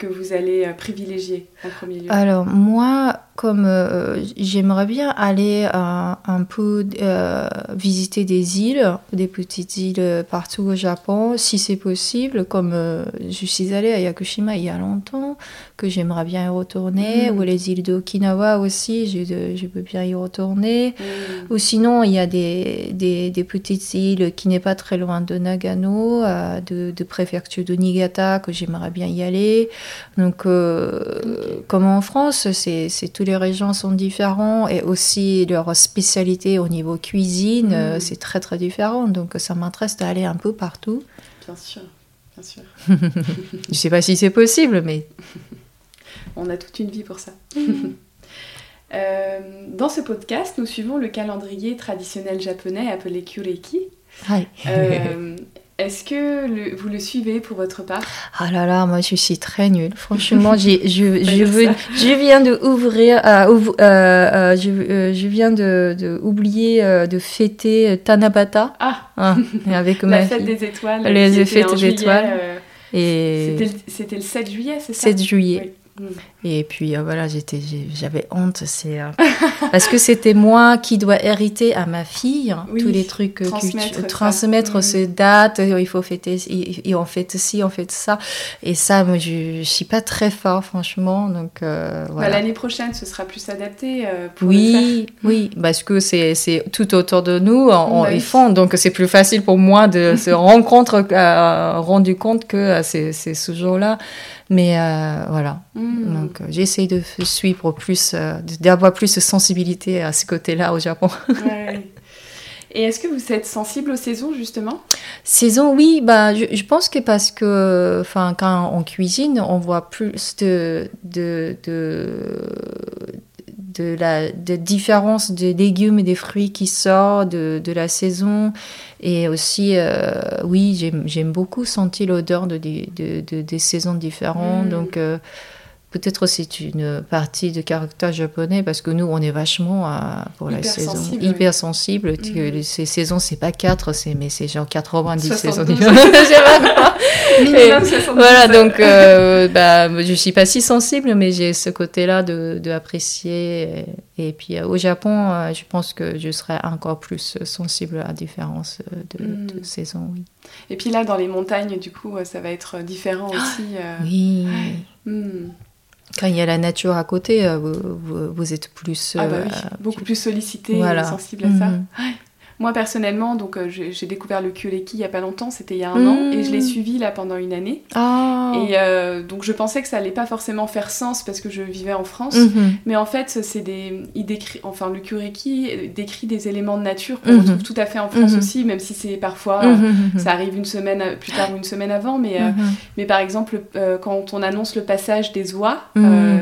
vous allez privilégier en premier lieu Alors moi, comme euh, j'aimerais bien aller euh, un peu euh, visiter des îles, des petites îles partout au Japon, si c'est possible, comme je suis allée à Yakushima il y a longtemps, que j'aimerais bien y retourner, mm. ou les îles d'Okinawa aussi, je, je, peux bien y retourner. Mm. Ou sinon, il y a des, des, des petites îles qui n'est pas très loin de Nagano, de, de, préfecture de Niigata, que j'aimerais bien y aller. Donc, comme en France, c'est tous les régions sont différents et aussi leur spécialité au niveau cuisine, mm. euh, c'est très très différent. Donc ça m'intéresse d'aller un peu partout. Bien sûr, bien sûr. Je sais pas si c'est possible, mais... On a toute une vie pour ça. Euh, dans ce podcast, nous suivons le calendrier traditionnel japonais appelé Kyureki. Euh, est-ce que vous le suivez pour votre part? Ah là là, moi je suis très nulle. Franchement, je, je, veux, je viens de ouvrir, euh, je, je, viens de, de oublier de fêter Tanabata. Ah, ah avec La fête des étoiles. Les fêtes des étoiles. et... C'était le 7 juillet, c'est ça? 7 juillet. Et puis euh, voilà, j'étais, j'avais honte. C'est euh, parce que c'était moi qui dois hériter à ma fille hein, tous les trucs transmettre, transmettre mm. ces dates. Il faut fêter, et on fête ci, on fait ça. Et ça, moi, je, je suis pas très fort, franchement. Donc bah, voilà. L'année prochaine, ce sera plus adapté. pour oui, le oui, parce que c'est, c'est tout autour de nous. On, ils font, donc c'est plus facile pour moi de se rencontrer, rendu compte que c'est, c'est ce jour-là. Mais euh, voilà. Hmm. Donc, euh, j'essaie de suivre plus, euh, d'avoir plus de sensibilité à ce côté-là au Japon. Et est-ce que vous êtes sensible aux saisons, justement? Saison, oui. Bah, je, pense que parce que enfin, quand on cuisine, on voit plus de, de, de, de la de différence des légumes et des fruits qui sortent de, de la saison. Et aussi, euh, oui, j'aime beaucoup sentir l'odeur de, de, de, des saisons différentes. Mm. Donc, euh, Peut-être c'est une partie de caractère japonais parce que nous, on est vachement euh, pour la saison hyper sensible. Mm. Ces saisons, c'est pas 4, mais c'est genre 90 saisons. voilà, donc euh, bah, je suis pas si sensible, mais j'ai ce côté-là de, de, apprécier. Et, puis euh, au Japon, euh, je pense que je serais encore plus sensible à la différence de, mm. de saison. Oui. Et puis là, dans les montagnes, du coup, ça va être différent aussi. Oui. Mm. Quand il y a la nature à côté, euh, vous, vous, êtes plus... Ah bah oui, euh, beaucoup plus sollicité, voilà. sensible à ça. Mhm. Moi personnellement, donc euh, j'ai découvert le Kyoleki il y a pas longtemps, c'était il y a un an, et je l'ai mmh. suivi là pendant une année. Ah. Et euh, donc je pensais que ça allait pas forcément faire sens parce que je vivais en France, mmh. mais en fait c'est des, il décrit, enfin le Kyoleki décrit des éléments de nature qu'on mmh. retrouve tout à fait en France aussi, même si c'est parfois ça arrive une semaine plus tard ou une semaine avant, mais euh, mais par exemple quand on annonce le passage des oies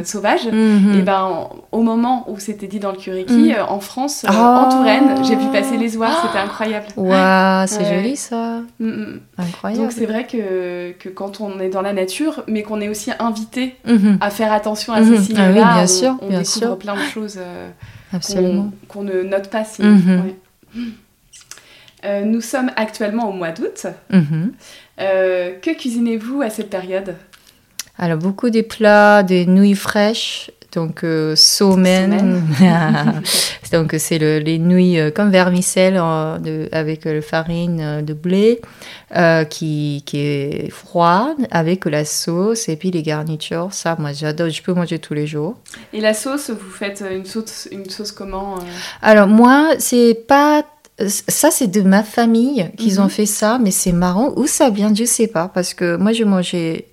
sauvages, et ben au moment où c'était dit dans le Kyoleki, en France, en ah. Touraine, j'ai vu passer les oies c'était incroyable. Waouh, c'est joli ça. Mm, mm. Incroyable. Donc c'est vrai que, que, quand on est dans la nature, mais qu'on est aussi invité mhm. à faire attention à ces mhm. signes-là, ah oui, bien on, sûr, on bien découvre sûr. plein de choses euh, qu'on ne note pas. Si, mhm. euh, nous sommes actuellement au mois d'août. Euh, que cuisinez-vous à cette période? Alors beaucoup des plats, des nouilles fraîches, donc euh, somen, donc c'est le, les nouilles euh, comme vermicelle de, avec la farine de blé euh, qui, qui est froide avec la sauce et puis les garnitures. Ça, moi j'adore, je peux manger tous les jours. Et la sauce, vous faites une sauce, une sauce comment Alors moi, c'est pas ça, c'est de ma famille qu'ils ont mhm. fait ça, mais c'est marrant. Où ça vient, je sais pas, parce que moi, je mangeais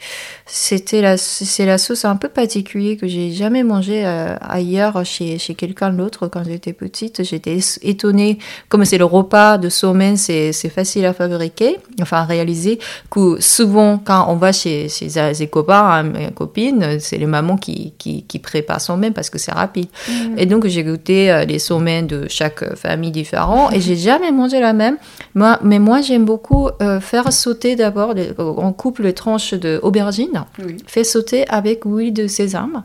c'était la, c'est la sauce un peu particulière que j'ai jamais mangé euh, ailleurs chez, chez quelqu'un d'autre quand j'étais petite. J'étais étonnée, comme c'est le repas de somen, c'est, c'est facile à fabriquer, enfin à réaliser, que souvent quand on va chez, chez ses copains, hein, mes copines, c'est les mamans qui, qui, qui préparent somen parce que c'est rapide. Mm. Et donc j'ai goûté euh, les somen de chaque famille différente et j'ai jamais mangé la même. Moi, mais moi j'aime beaucoup euh, faire sauter d'abord, on coupe les tranches d'aubergine fait sauter avec huile de sésame.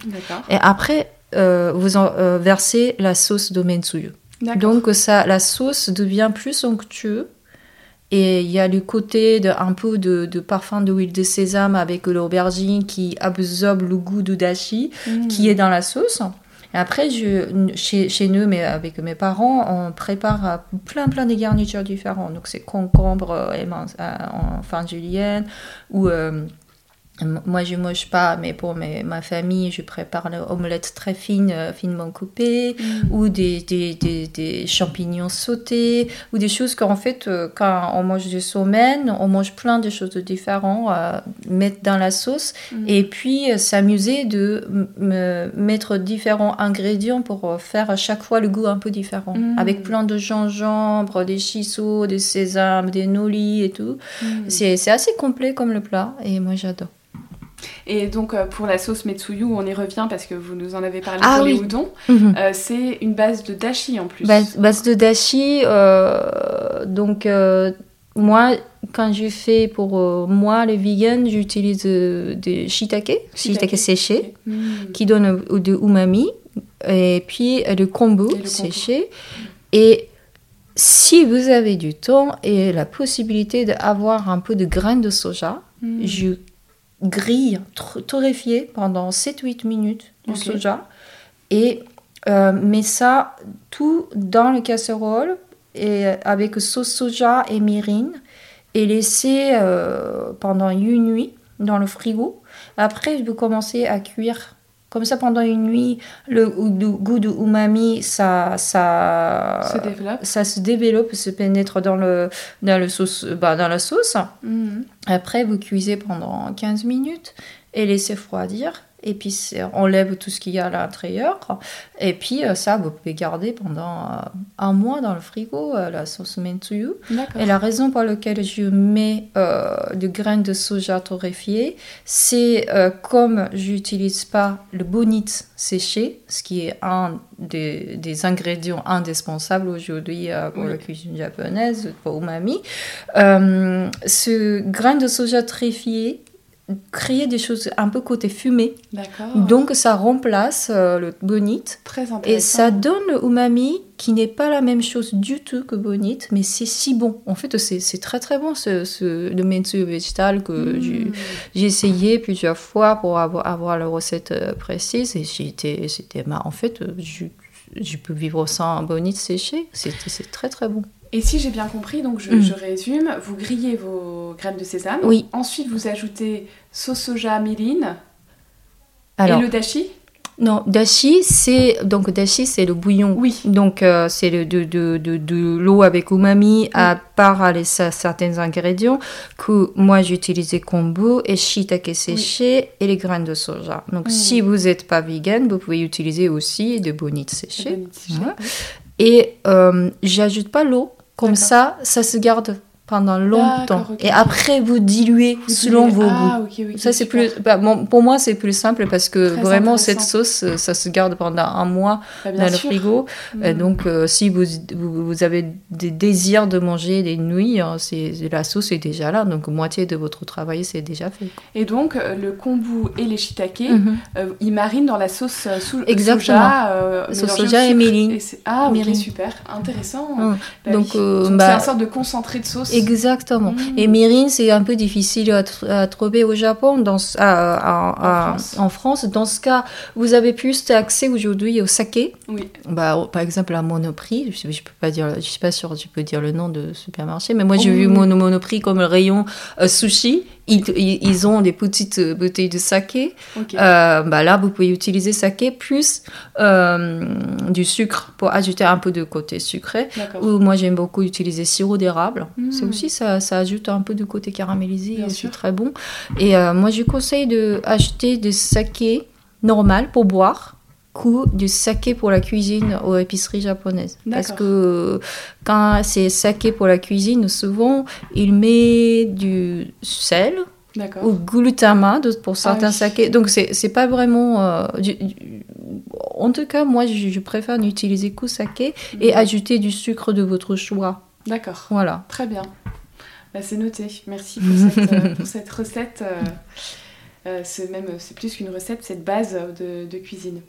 Et après, euh, vous en, euh, versez la sauce d'omensuyu. Donc ça, la sauce devient plus onctueuse. Et il y a le côté de, un peu de, de parfum d'huile de sésame avec l'aubergine qui absorbe le goût du dashi mm. qui est dans la sauce. Après, je, chez, chez, nous, mais avec mes parents, on prépare plein plein de garnitures différentes. Donc c'est concombre en fin julienne ou moi, je ne mange pas, mais pour ma famille, je prépare l'omelette très fine, euh, finement coupée, mm. ou des, des, des, champignons sautés, ou des choses qu'en fait, euh, quand on mange du somen, on mange plein de choses différentes, à mettre dans la sauce, mm. et puis euh, s'amuser de mettre différents ingrédients pour faire à chaque fois le goût un peu différent, mm. avec plein de gingembre, des chisseaux, des sésames, des nolis et tout. C'est assez complet comme le plat, et moi j'adore. Et donc euh, pour la sauce Metsuyu, on y revient parce que vous nous en avez parlé ah, pour les udon. Mhm. Euh, c'est une base de dashi en plus. Base, de dashi. Euh, donc moi, quand je fais pour moi les vegans, j'utilise des shiitake, shiitake, séché, hmm. qui donne de umami, et puis le kombu séché. Et si vous avez du temps et la possibilité d'avoir un peu de graines de soja, hmm. je grille torréfiée pendant 7-8 minutes du soja et euh, met ça tout dans le casserole et euh, avec sauce soja et myrine et laisser euh, pendant une nuit dans le frigo. Après, vous commencez à cuire comme ça pendant une nuit. Le goût de- umami, ça, ça, Se développe. ça se développe, se pénètre dans, le, dans, le sauce, bah, dans la sauce. Mhm. Après, vous cuisez pendant 15 minutes et laissez refroidir. Et puis, on lève tout ce qu'il y a à l'intérieur. Et puis, euh, ça, vous pouvez garder pendant euh, un mois dans le frigo, euh, la sauce. D'accord. Et la raison pour laquelle je mets euh, de graines de soja torréfiées, c'est euh, comme j'utilise pas le bonite séché, ce qui est un des, des ingrédients indispensables aujourd'hui euh, pour Oui. la cuisine japonaise, pour umami. Ce grain de soja torréfié crée des choses un peu côté fumé, donc ça remplace euh, le bonite. très. Et ça donne le umami qui n'est pas la même chose du tout que bonite, mais c'est si bon. En fait, c'est très très bon ce, ce, le mentsu végétal que Mhm. j'ai- essayé plusieurs fois pour avoir, avoir la recette euh, précise. Et j'étais, c'était, bah, en fait, euh, je, je peux vivre sans bonite séché. C'est très très bon. Et si j'ai bien compris, donc je, Mm. je résume, vous grillez vos graines de sésame. Oui. Ensuite, vous ajoutez sauce soja, Alors, et le dashi. non, dashi, c'est donc dashi, c'est le bouillon. Oui. Donc, euh, c'est le- de, de, de, de l'eau avec umami à part à les, à certains ingrédients que moi j'ai utilisé kombu et shiitake séché et les graines de soja. Donc, Mm. si vous n'êtes pas vegan, vous pouvez utiliser aussi des bonites séchées. Bonite séchée. Ouais. Et euh, j'ajoute pas l'eau. Comme ça, ça se garde pendant longtemps. Et après, vous diluez Vous selon diluez- vos goûts. Ah, ok. Ça, c'est plus. bah, bon, pour moi, c'est plus simple parce que Très vraiment, cette sauce, euh, ça se garde pendant un mois Bah, dans le frigo. Et Mm. donc, euh, si vous, vous, vous avez des désirs de manger des nouilles, hein, c'est, la sauce est déjà là. Donc, moitié de votre travail, c'est déjà fait. Et donc, euh, le kombu et les shiitake, Mhm. euh, ils marinent dans la sauce euh, sou- Exactement. soja. euh, Sauce soja et mirin. Ah, ok, super. Intéressant. Mm. Bah Donc, oui. euh, c'est une sorte de concentré de sauce. Exactement. Mm. Et mirin, c'est un peu difficile à, tr- à trouver au Japon, dans, ce- à- à- à- En France. en France. Dans ce cas, vous avez plus accès aujourd'hui au saké. Oui. Bah, par exemple, à Monoprix, je, je peux pas dire, je suis pas sûre, je peux dire le nom de supermarché, mais moi j'ai Oh, vu Monoprix comme le rayon euh, sushi. Ils, ont des petites euh, bouteilles de saké. Euh, bah là, vous pouvez utiliser saké plus euh, du sucre pour ajouter un peu de côté sucré. Ou moi j'aime beaucoup utiliser sirop d'érable. C'est aussi ça, ça ajoute un peu de côté caramélisé, c'est très bon. Et euh, moi je conseille de acheter du saké normal pour boire que du saké pour la cuisine aux épiceries japonaises. Parce que quand c'est saké pour la cuisine, souvent il met du sel ou glutamate pour certains oui. sakés. Donc c'est pas vraiment. euh, du- du- en tout cas, moi je, je préfère n'utiliser que saké et Mhm. ajouter du sucre de votre choix. D'accord. Voilà. Très bien. Bah, c'est noté. Merci pour cette, euh, pour cette recette. euh, euh, c'est même c'est plus qu'une recette, c'est de base de, de cuisine.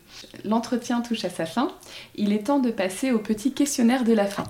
L'entretien touche à sa fin. Il est temps de passer au petit questionnaire de la fin.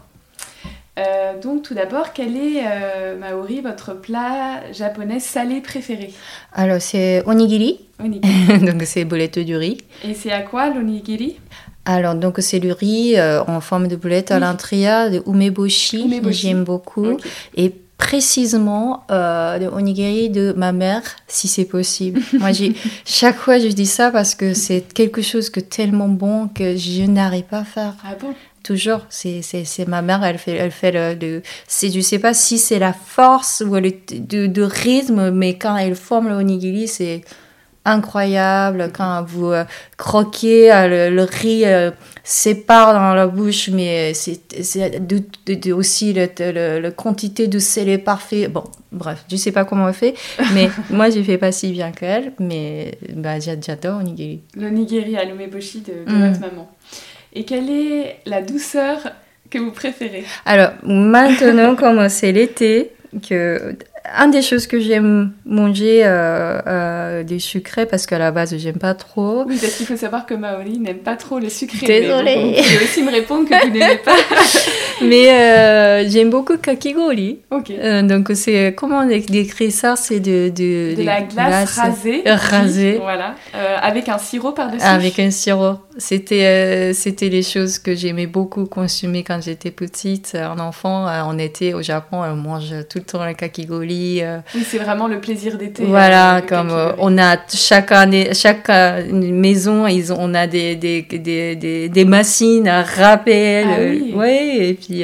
Euh, donc tout d'abord, quel est euh, Maori votre plat japonais salé préféré Alors c'est onigiri, Onigiri. donc c'est boulette du riz. Et c'est à quoi l'onigiri Alors donc c'est le riz euh, en forme de boulette à l'intérieur de umeboshi, Umeboshi. j'aime beaucoup. Et précisément euh, le onigiri de ma mère, si c'est possible. Moi, j'ai chaque fois je dis ça parce que c'est quelque chose que tellement bon que je n'arrive pas à faire. Ah bon? Toujours, c'est c'est- c'est ma mère, elle fait, elle fait le, le- c'est, je sais pas si c'est la force ou le de, de rythme, mais quand elle forme le onigiri, c'est incroyable. Quand vous euh, croquez, euh, le, le riz euh, sépare dans la bouche, mais c'est, aussi le, le, le quantité de sel est parfait. Bon, bref, je sais pas comment elle fait, mais moi je fais pas si bien qu'elle, mais bah, j'a- j'adore onigiri. L'onigiri à l'umeboshi de, de Mm. votre maman. Et quelle est la douceur que vous préférez? Alors, maintenant, comme c'est l'été, que un des choses que j'aime manger euh, euh, du sucré parce qu'à la base j'aime pas trop. Oui, parce qu'il faut savoir que Maori n'aime pas trop le sucré. Désolée. Mais vous pouvez aussi me répondre que vous n'aimez pas. Mais euh, j'aime beaucoup kakigori. Ok. Euh, donc, c'est comment on décrit ça? C'est de, de, De des la glace rasée. rasée. Voilà. Euh, avec un sirop par-dessus. Avec un sirop. C'était c'était les choses que j'aimais beaucoup consommer quand j'étais petite. En enfant, on était au Japon, on mange tout le temps le kakigori. Euh, Oui, c'est vraiment le plaisir d'été. Voilà, euh, le comme euh, on a chaque année, chaque maison, ils ont, on a des, des, des, des, des machines à rappel. Ah oui. ouais, et puis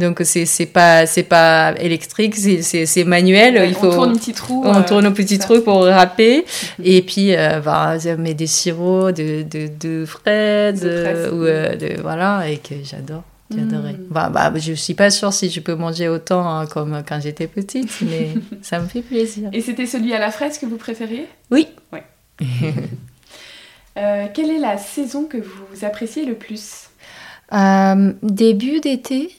donc c'est c'est pas c'est pas électrique, c'est manuel. Ouais, il faut On tourne une petite roue. on tourne au petit truc pour râper et puis bah, je mets des sirops de, de, de fraises De fraises. ou de voilà et que j'adore. J'adorais. Mm. Bah, bah, je suis pas sûre si je peux manger autant hein, comme quand j'étais petite, mais ça me fait plaisir. Et c'était celui à la fraise que vous préfériez? Oui. Euh, Quelle est la saison que vous appréciez le plus? Euh, début d'été,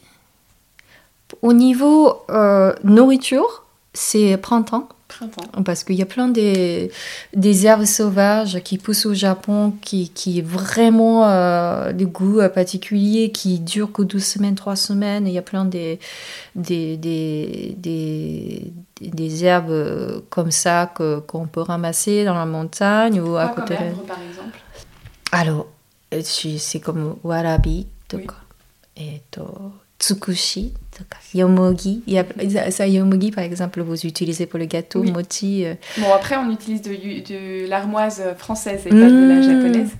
au niveau euh, nourriture, c'est printemps. Parce qu'il y a plein des, herbes sauvages qui poussent au Japon, qui, qui est vraiment euh, de goût euh, particulier, qui dure que 12 semaines, 3 semaines. Il y a plein des, des, des, des, herbes euh, comme ça que, qu'on peut ramasser dans la montagne ou à côté. Comme herbe, par exemple? Alors, euh, c'est comme warabi, oui. et tsukushi. Yomogi. Ça, yomogi, par exemple, vous utilisez pour le gâteau, oui. mochi. Euh. Bon, après, on utilise de, l'armoise française et pas de la mmh. japonaise.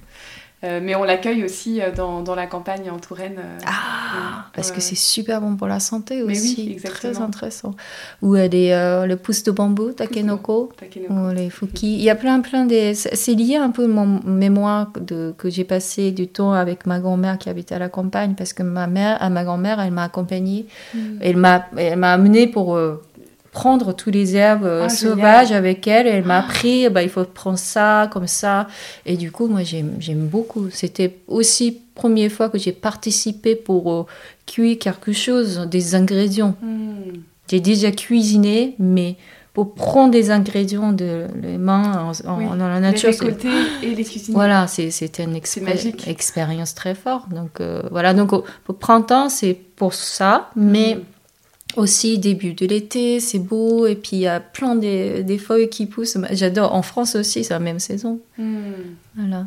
Euh, mais on l'accueille aussi euh, dans, dans la campagne en Touraine. euh, Ah, parce que c'est super bon pour la santé Mais oui, aussi. exactement. Très intéressant. Ou des, le pouce de bambou, takenoko. takenoko. Ou les fuki. Il y a plein, plein des. C'est lié un peu à mon mémoire de, que j'ai passé du temps avec ma grand-mère qui habitait à la campagne parce que ma mère, à ma grand-mère, elle m'a accompagnée. Mm. Elle m'a, elle m'a amenée pour prendre tous les herbes euh, Ah, sauvages génial. avec elle. Elle m'a appris, bah, il faut prendre ça, comme ça. Et du coup, moi, j'aime, beaucoup. C'était aussi première fois que j'ai participé pour euh, cuire quelque chose, des ingrédients. Mm. J'ai déjà cuisiné, mais pour prendre des ingrédients de les mains en, en- Oui, dans la Les nature, c'est- récolter et les cuisiner. voilà, c'était une expérience très forte. Donc euh, voilà, donc au, au printemps c'est pour ça, mais Mm. Aussi début de l'été, c'est beau et puis il y a plein des, des feuilles qui poussent. J'adore. En France aussi, c'est la même saison. Mm. Voilà,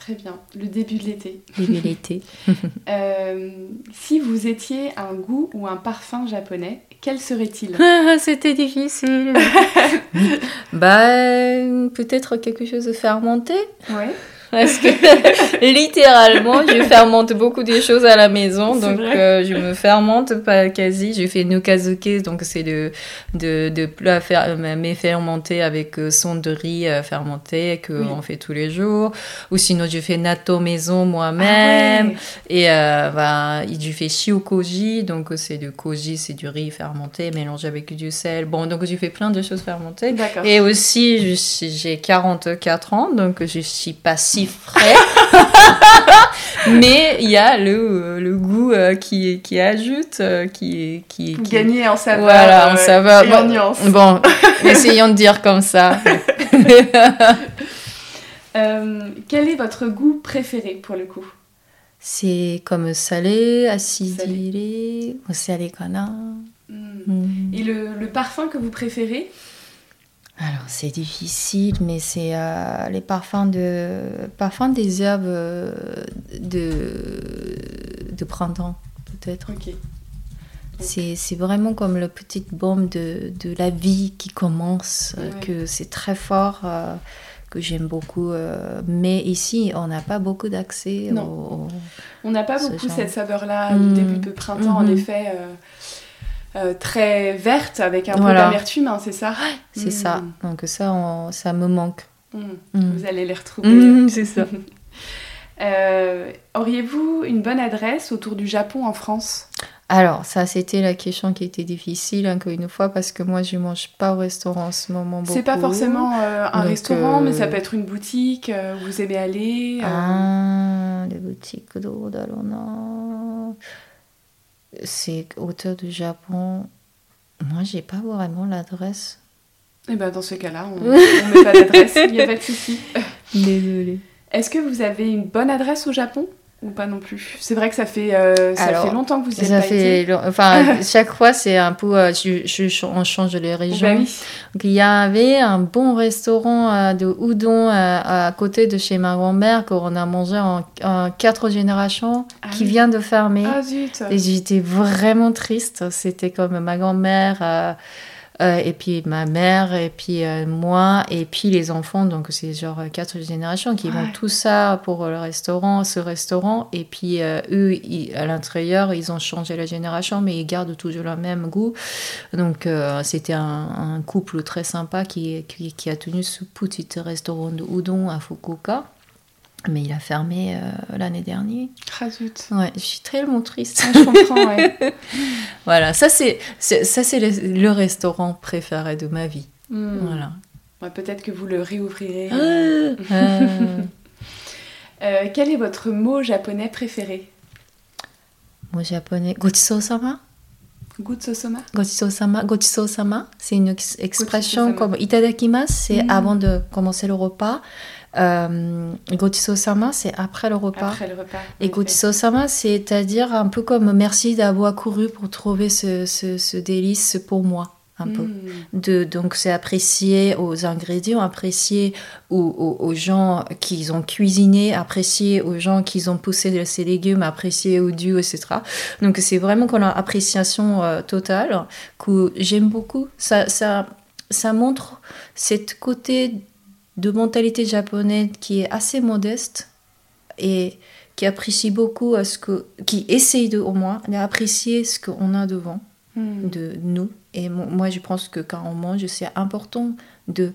Très bien. Le début de l'été. début de l'été. Euh, si vous étiez un goût ou un parfum japonais, quel serait-il? Ah, C'était difficile. bah peut-être quelque chose de fermenté. Ouais. Parce que littéralement, je fermente beaucoup des choses à la maison, donc euh, je me fermente pas quasi. Je fais nukazuke, donc c'est de, de, de plats fer, mais fermentés avec euh, son de riz euh, fermenté que Oui. on fait tous les jours. Ou sinon, je fais natto maison moi-même. Ah ouais. Et euh, bah, je fais shiokoji, donc c'est du koji, c'est du riz fermenté mélangé avec du sel. Bon, donc je fais plein de choses fermentées. Et aussi, j'ai 44 ans, donc je suis pas si frais. Mais il y a le, le goût euh, qui, qui ajoute, euh, qui, qui, en saveur. Voilà, euh, on saveur. Et en Bon, nuance. bon, essayons de dire comme ça. Euh, quel est votre goût préféré pour le coup? C'est comme salé, acidulé, ou salé kana. Mm. Mm. Et le, le parfum que vous préférez? Alors c'est difficile, mais c'est euh, les parfums de parfums des herbes euh, de de printemps peut-être. Ok. C'est c'est vraiment comme le petit bombe de, de la vie qui commence, euh, Ouais. que c'est très fort, euh, que j'aime beaucoup. euh, mais ici, on n'a pas beaucoup d'accès au, au- On n'a pas beaucoup genre. cette saveur-là Mm. du début de printemps, en Mhm. effet, euh, très verte, avec un Voilà. peu d'amertume, hein, c'est ça C'est Mm. ça. Donc ça, on- ça me manque. Mm. Mm. Vous allez les retrouver. Mm, c'est ça. Euh, Auriez-vous une bonne adresse autour du Japon en France? Alors, ça, c'était la question qui était difficile, encore une fois, parce que moi, je mange pas au restaurant en ce moment. C'est pas forcément euh, un Donc, restaurant, euh, mais ça peut être une boutique euh, où vous aimez aller. Ah, les boutiques d'Odalona. C'est auteur du Japon. Moi, j'ai pas vraiment l'adresse. Et ben dans ce cas-là, on ne met pas d'adresse, il n'y a pas de souci. Désolée. Est-ce que vous avez une bonne adresse au Japon? Ou pas non plus C'est vrai que ça fait, euh, ça Alors, fait longtemps que vous y êtes Ça pas fait, été. long- enfin, chaque fois c'est un peu, euh, je, je- on change les régions. Bah oui. Donc, il y avait un bon restaurant euh, de udon à côté de chez ma grand-mère qu'on a mangé en, en quatre générations, Ah qui oui. vient de fermer. Ah zut Et j'étais vraiment triste. C'était comme ma grand-mère, et puis ma mère, et puis euh, moi, et puis les enfants. Donc c'est genre euh, quatre générations qui Ouais. vont tout ça pour le restaurant, ce restaurant. Et puis euh, eux, ils- à l'intérieur, ils ont changé la génération, mais ils gardent toujours le même goût. Donc euh, c'était un, un couple très sympa qui, qui, qui a tenu ce petit restaurant de udon à Fukuoka. Mais il a fermé euh, l'année dernière. Ah zut Ouais, je suis tellement triste. Ah, Je comprends, ouais. Voilà, ça c'est ça c'est le, le restaurant préféré de ma vie. Hmm. Voilà. Ouais, Peut-être que vous le réouvrirez. Euh, Euh, quel est votre mot japonais préféré? Mot japonais, Gochiso-sama, gochiso-sama, c'est une ex- expression comme itadakimasu, c'est Mm. avant de commencer le repas. Euh, gochiso-sama, c'est après le repas. Après le repas. Et c'est-à-dire un peu comme merci d'avoir couru pour trouver ce, ce, ce délice pour moi, un peu. Hmm. de, donc c'est apprécié aux ingrédients, apprécié aux, aux- aux gens qui ont cuisiné, apprécié aux gens qui ont poussé ces légumes, apprécié au dieu, etc. Donc c'est vraiment qu'on a une appréciation euh, totale que j'aime beaucoup. Ça, ça, ça montre cette côté de mentalité japonaise qui est assez modeste et qui apprécie beaucoup à ce que, qui essaye de, au moins d'apprécier ce qu'on a devant Hmm. de nous. Et mo- moi, je pense que quand on mange, c'est important de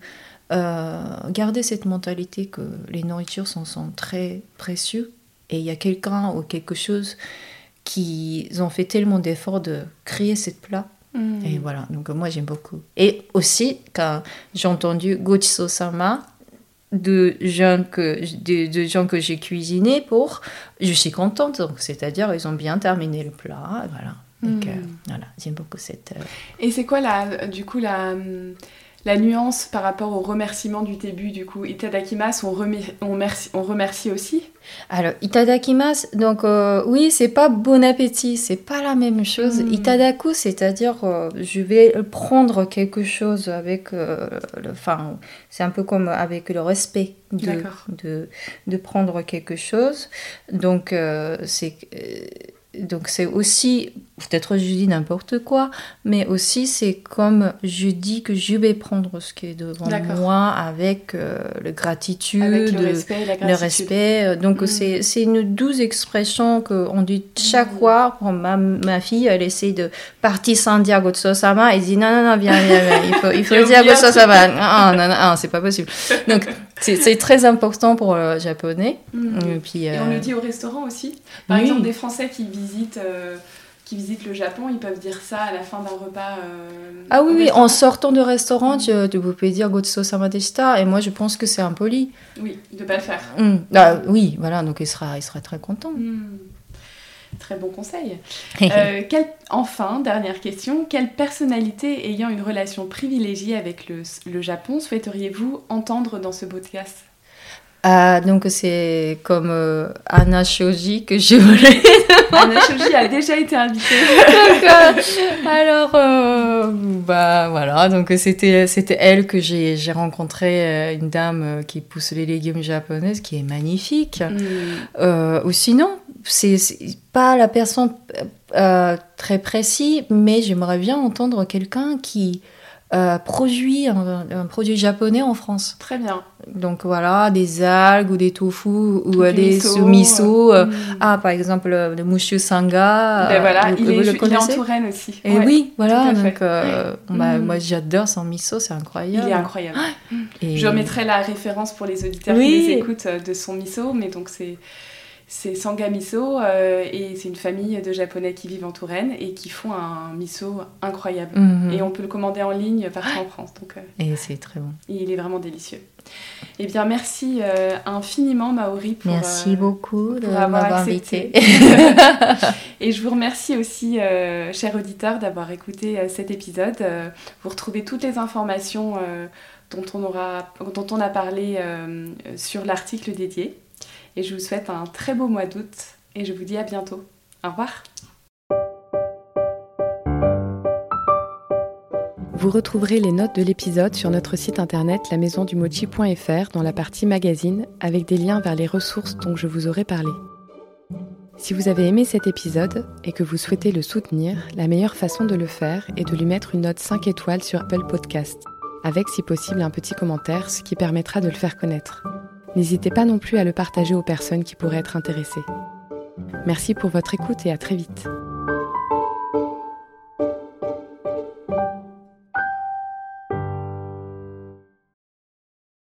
euh, garder cette mentalité que les nourritures sont, sont très précieux. Et il y a quelqu'un ou quelque chose qui ont fait tellement d'efforts de créer cette plat. Hmm. Et voilà, donc moi, j'aime beaucoup. Et aussi, quand j'ai entendu Gochiso-sama, de gens que, de, de gens que j'ai cuisiné pour, je suis contente. Donc, c'est-à-dire, ils ont bien terminé le plat. Voilà. Donc, Mm. euh, voilà, j'aime beaucoup cette. euh, Et c'est quoi la, du coup la, hum, la nuance par rapport au remerciement du début du coup Itadakimasu, on, remer- on, remercie, on remercie aussi? Alors, itadakimasu, donc euh, oui, c'est pas bon appétit, c'est pas la même chose. Mm. Itadaku, c'est-à-dire euh, je vais prendre quelque chose avec euh, le. Enfin, c'est un peu comme avec le respect de, de, de prendre quelque chose. Donc, euh, c'est. donc c'est aussi, peut-être je dis n'importe quoi, mais aussi c'est comme je dis que je vais prendre ce qui est devant moi avec euh, le gratitude, avec le respect la le respect. euh, Donc, Mm. c'est c'est une douce expression qu'on dit chaque Mm. fois. Bon, ma, ma fille, elle essaie de partir sans dire Gotso-sama. Elle dit non, non, non, viens, viens, viens. Il faut, il faut dire Gotso-sama. Non, non, non, non, c'est pas possible. Donc, c'est très important pour le japonais. Hmm. Et puis, Et on euh, le dit au restaurant aussi. Par oui. exemple, des Français qui visitent, euh, qui visitent le Japon, ils peuvent dire ça à la fin d'un repas. euh, Ah oui, oui, en sortant de restaurant, tu, tu peux dire Gotso-sama deshita. Et moi, je pense que c'est impoli. Oui, de pas le faire. Ah, oui, voilà, donc il sera, il sera très content. Hmm. Très bon conseil. Euh, quelle- Enfin, dernière question, quelle personnalité ayant une relation privilégiée avec le, le Japon souhaiteriez-vous entendre dans ce podcast? Ah, donc c'est comme euh, Anna Shoji que je voulais. Anna Shoji a déjà été invitée. Donc, euh, alors, euh, bah voilà, donc c'était c'était elle que j'ai j'ai rencontré euh, une dame euh, qui pousse les légumes japonaises qui est magnifique. Euh, ou sinon, c'est pas la personne euh, très précise, mais j'aimerais bien entendre quelqu'un qui euh, produit un, un produit japonais en France. Très bien. Donc voilà, des algues ou des tofu ou euh, des miso, sous-miso. euh, Hmm. Ah, par exemple, euh, le Mushu Sanga. Ben euh, voilà, vous- il, est, le il est en Touraine aussi. Et Ouais, oui, voilà. Donc, euh, bah, Mm. moi, j'adore son miso, c'est incroyable. Il est incroyable. Et- Je remettrai la référence pour les auditeurs Oui. qui les écoutent euh, de son miso, mais donc c'est c'est Sanga Miso euh, et c'est une famille de japonais qui vivent en Touraine et qui font un miso incroyable. Mhm. Et on peut le commander en ligne partout en France, donc euh, Et c'est très bon. il est vraiment délicieux. Eh bien, merci euh, infiniment Maori pour, Merci beaucoup de m'avoir accepté. invité. Et je vous remercie aussi, chers auditeurs, d'avoir écouté cet épisode. Vous retrouvez toutes les informations dont, on aura, dont on a parlé sur l'article dédié. Et je vous souhaite un très beau mois d'août et je vous dis à bientôt. Au revoir. Vous retrouverez les notes de l'épisode sur notre site internet lamaisondumochi.fr dans la partie magazine avec des liens vers les ressources dont je vous aurai parlé. Si vous avez aimé cet épisode et que vous souhaitez le soutenir, la meilleure façon de le faire est de lui mettre une note 5 étoiles sur Apple Podcast, avec si possible un petit commentaire, ce qui permettra de le faire connaître. N'hésitez pas non plus à le partager aux personnes qui pourraient être intéressées. Merci pour votre écoute et à très vite.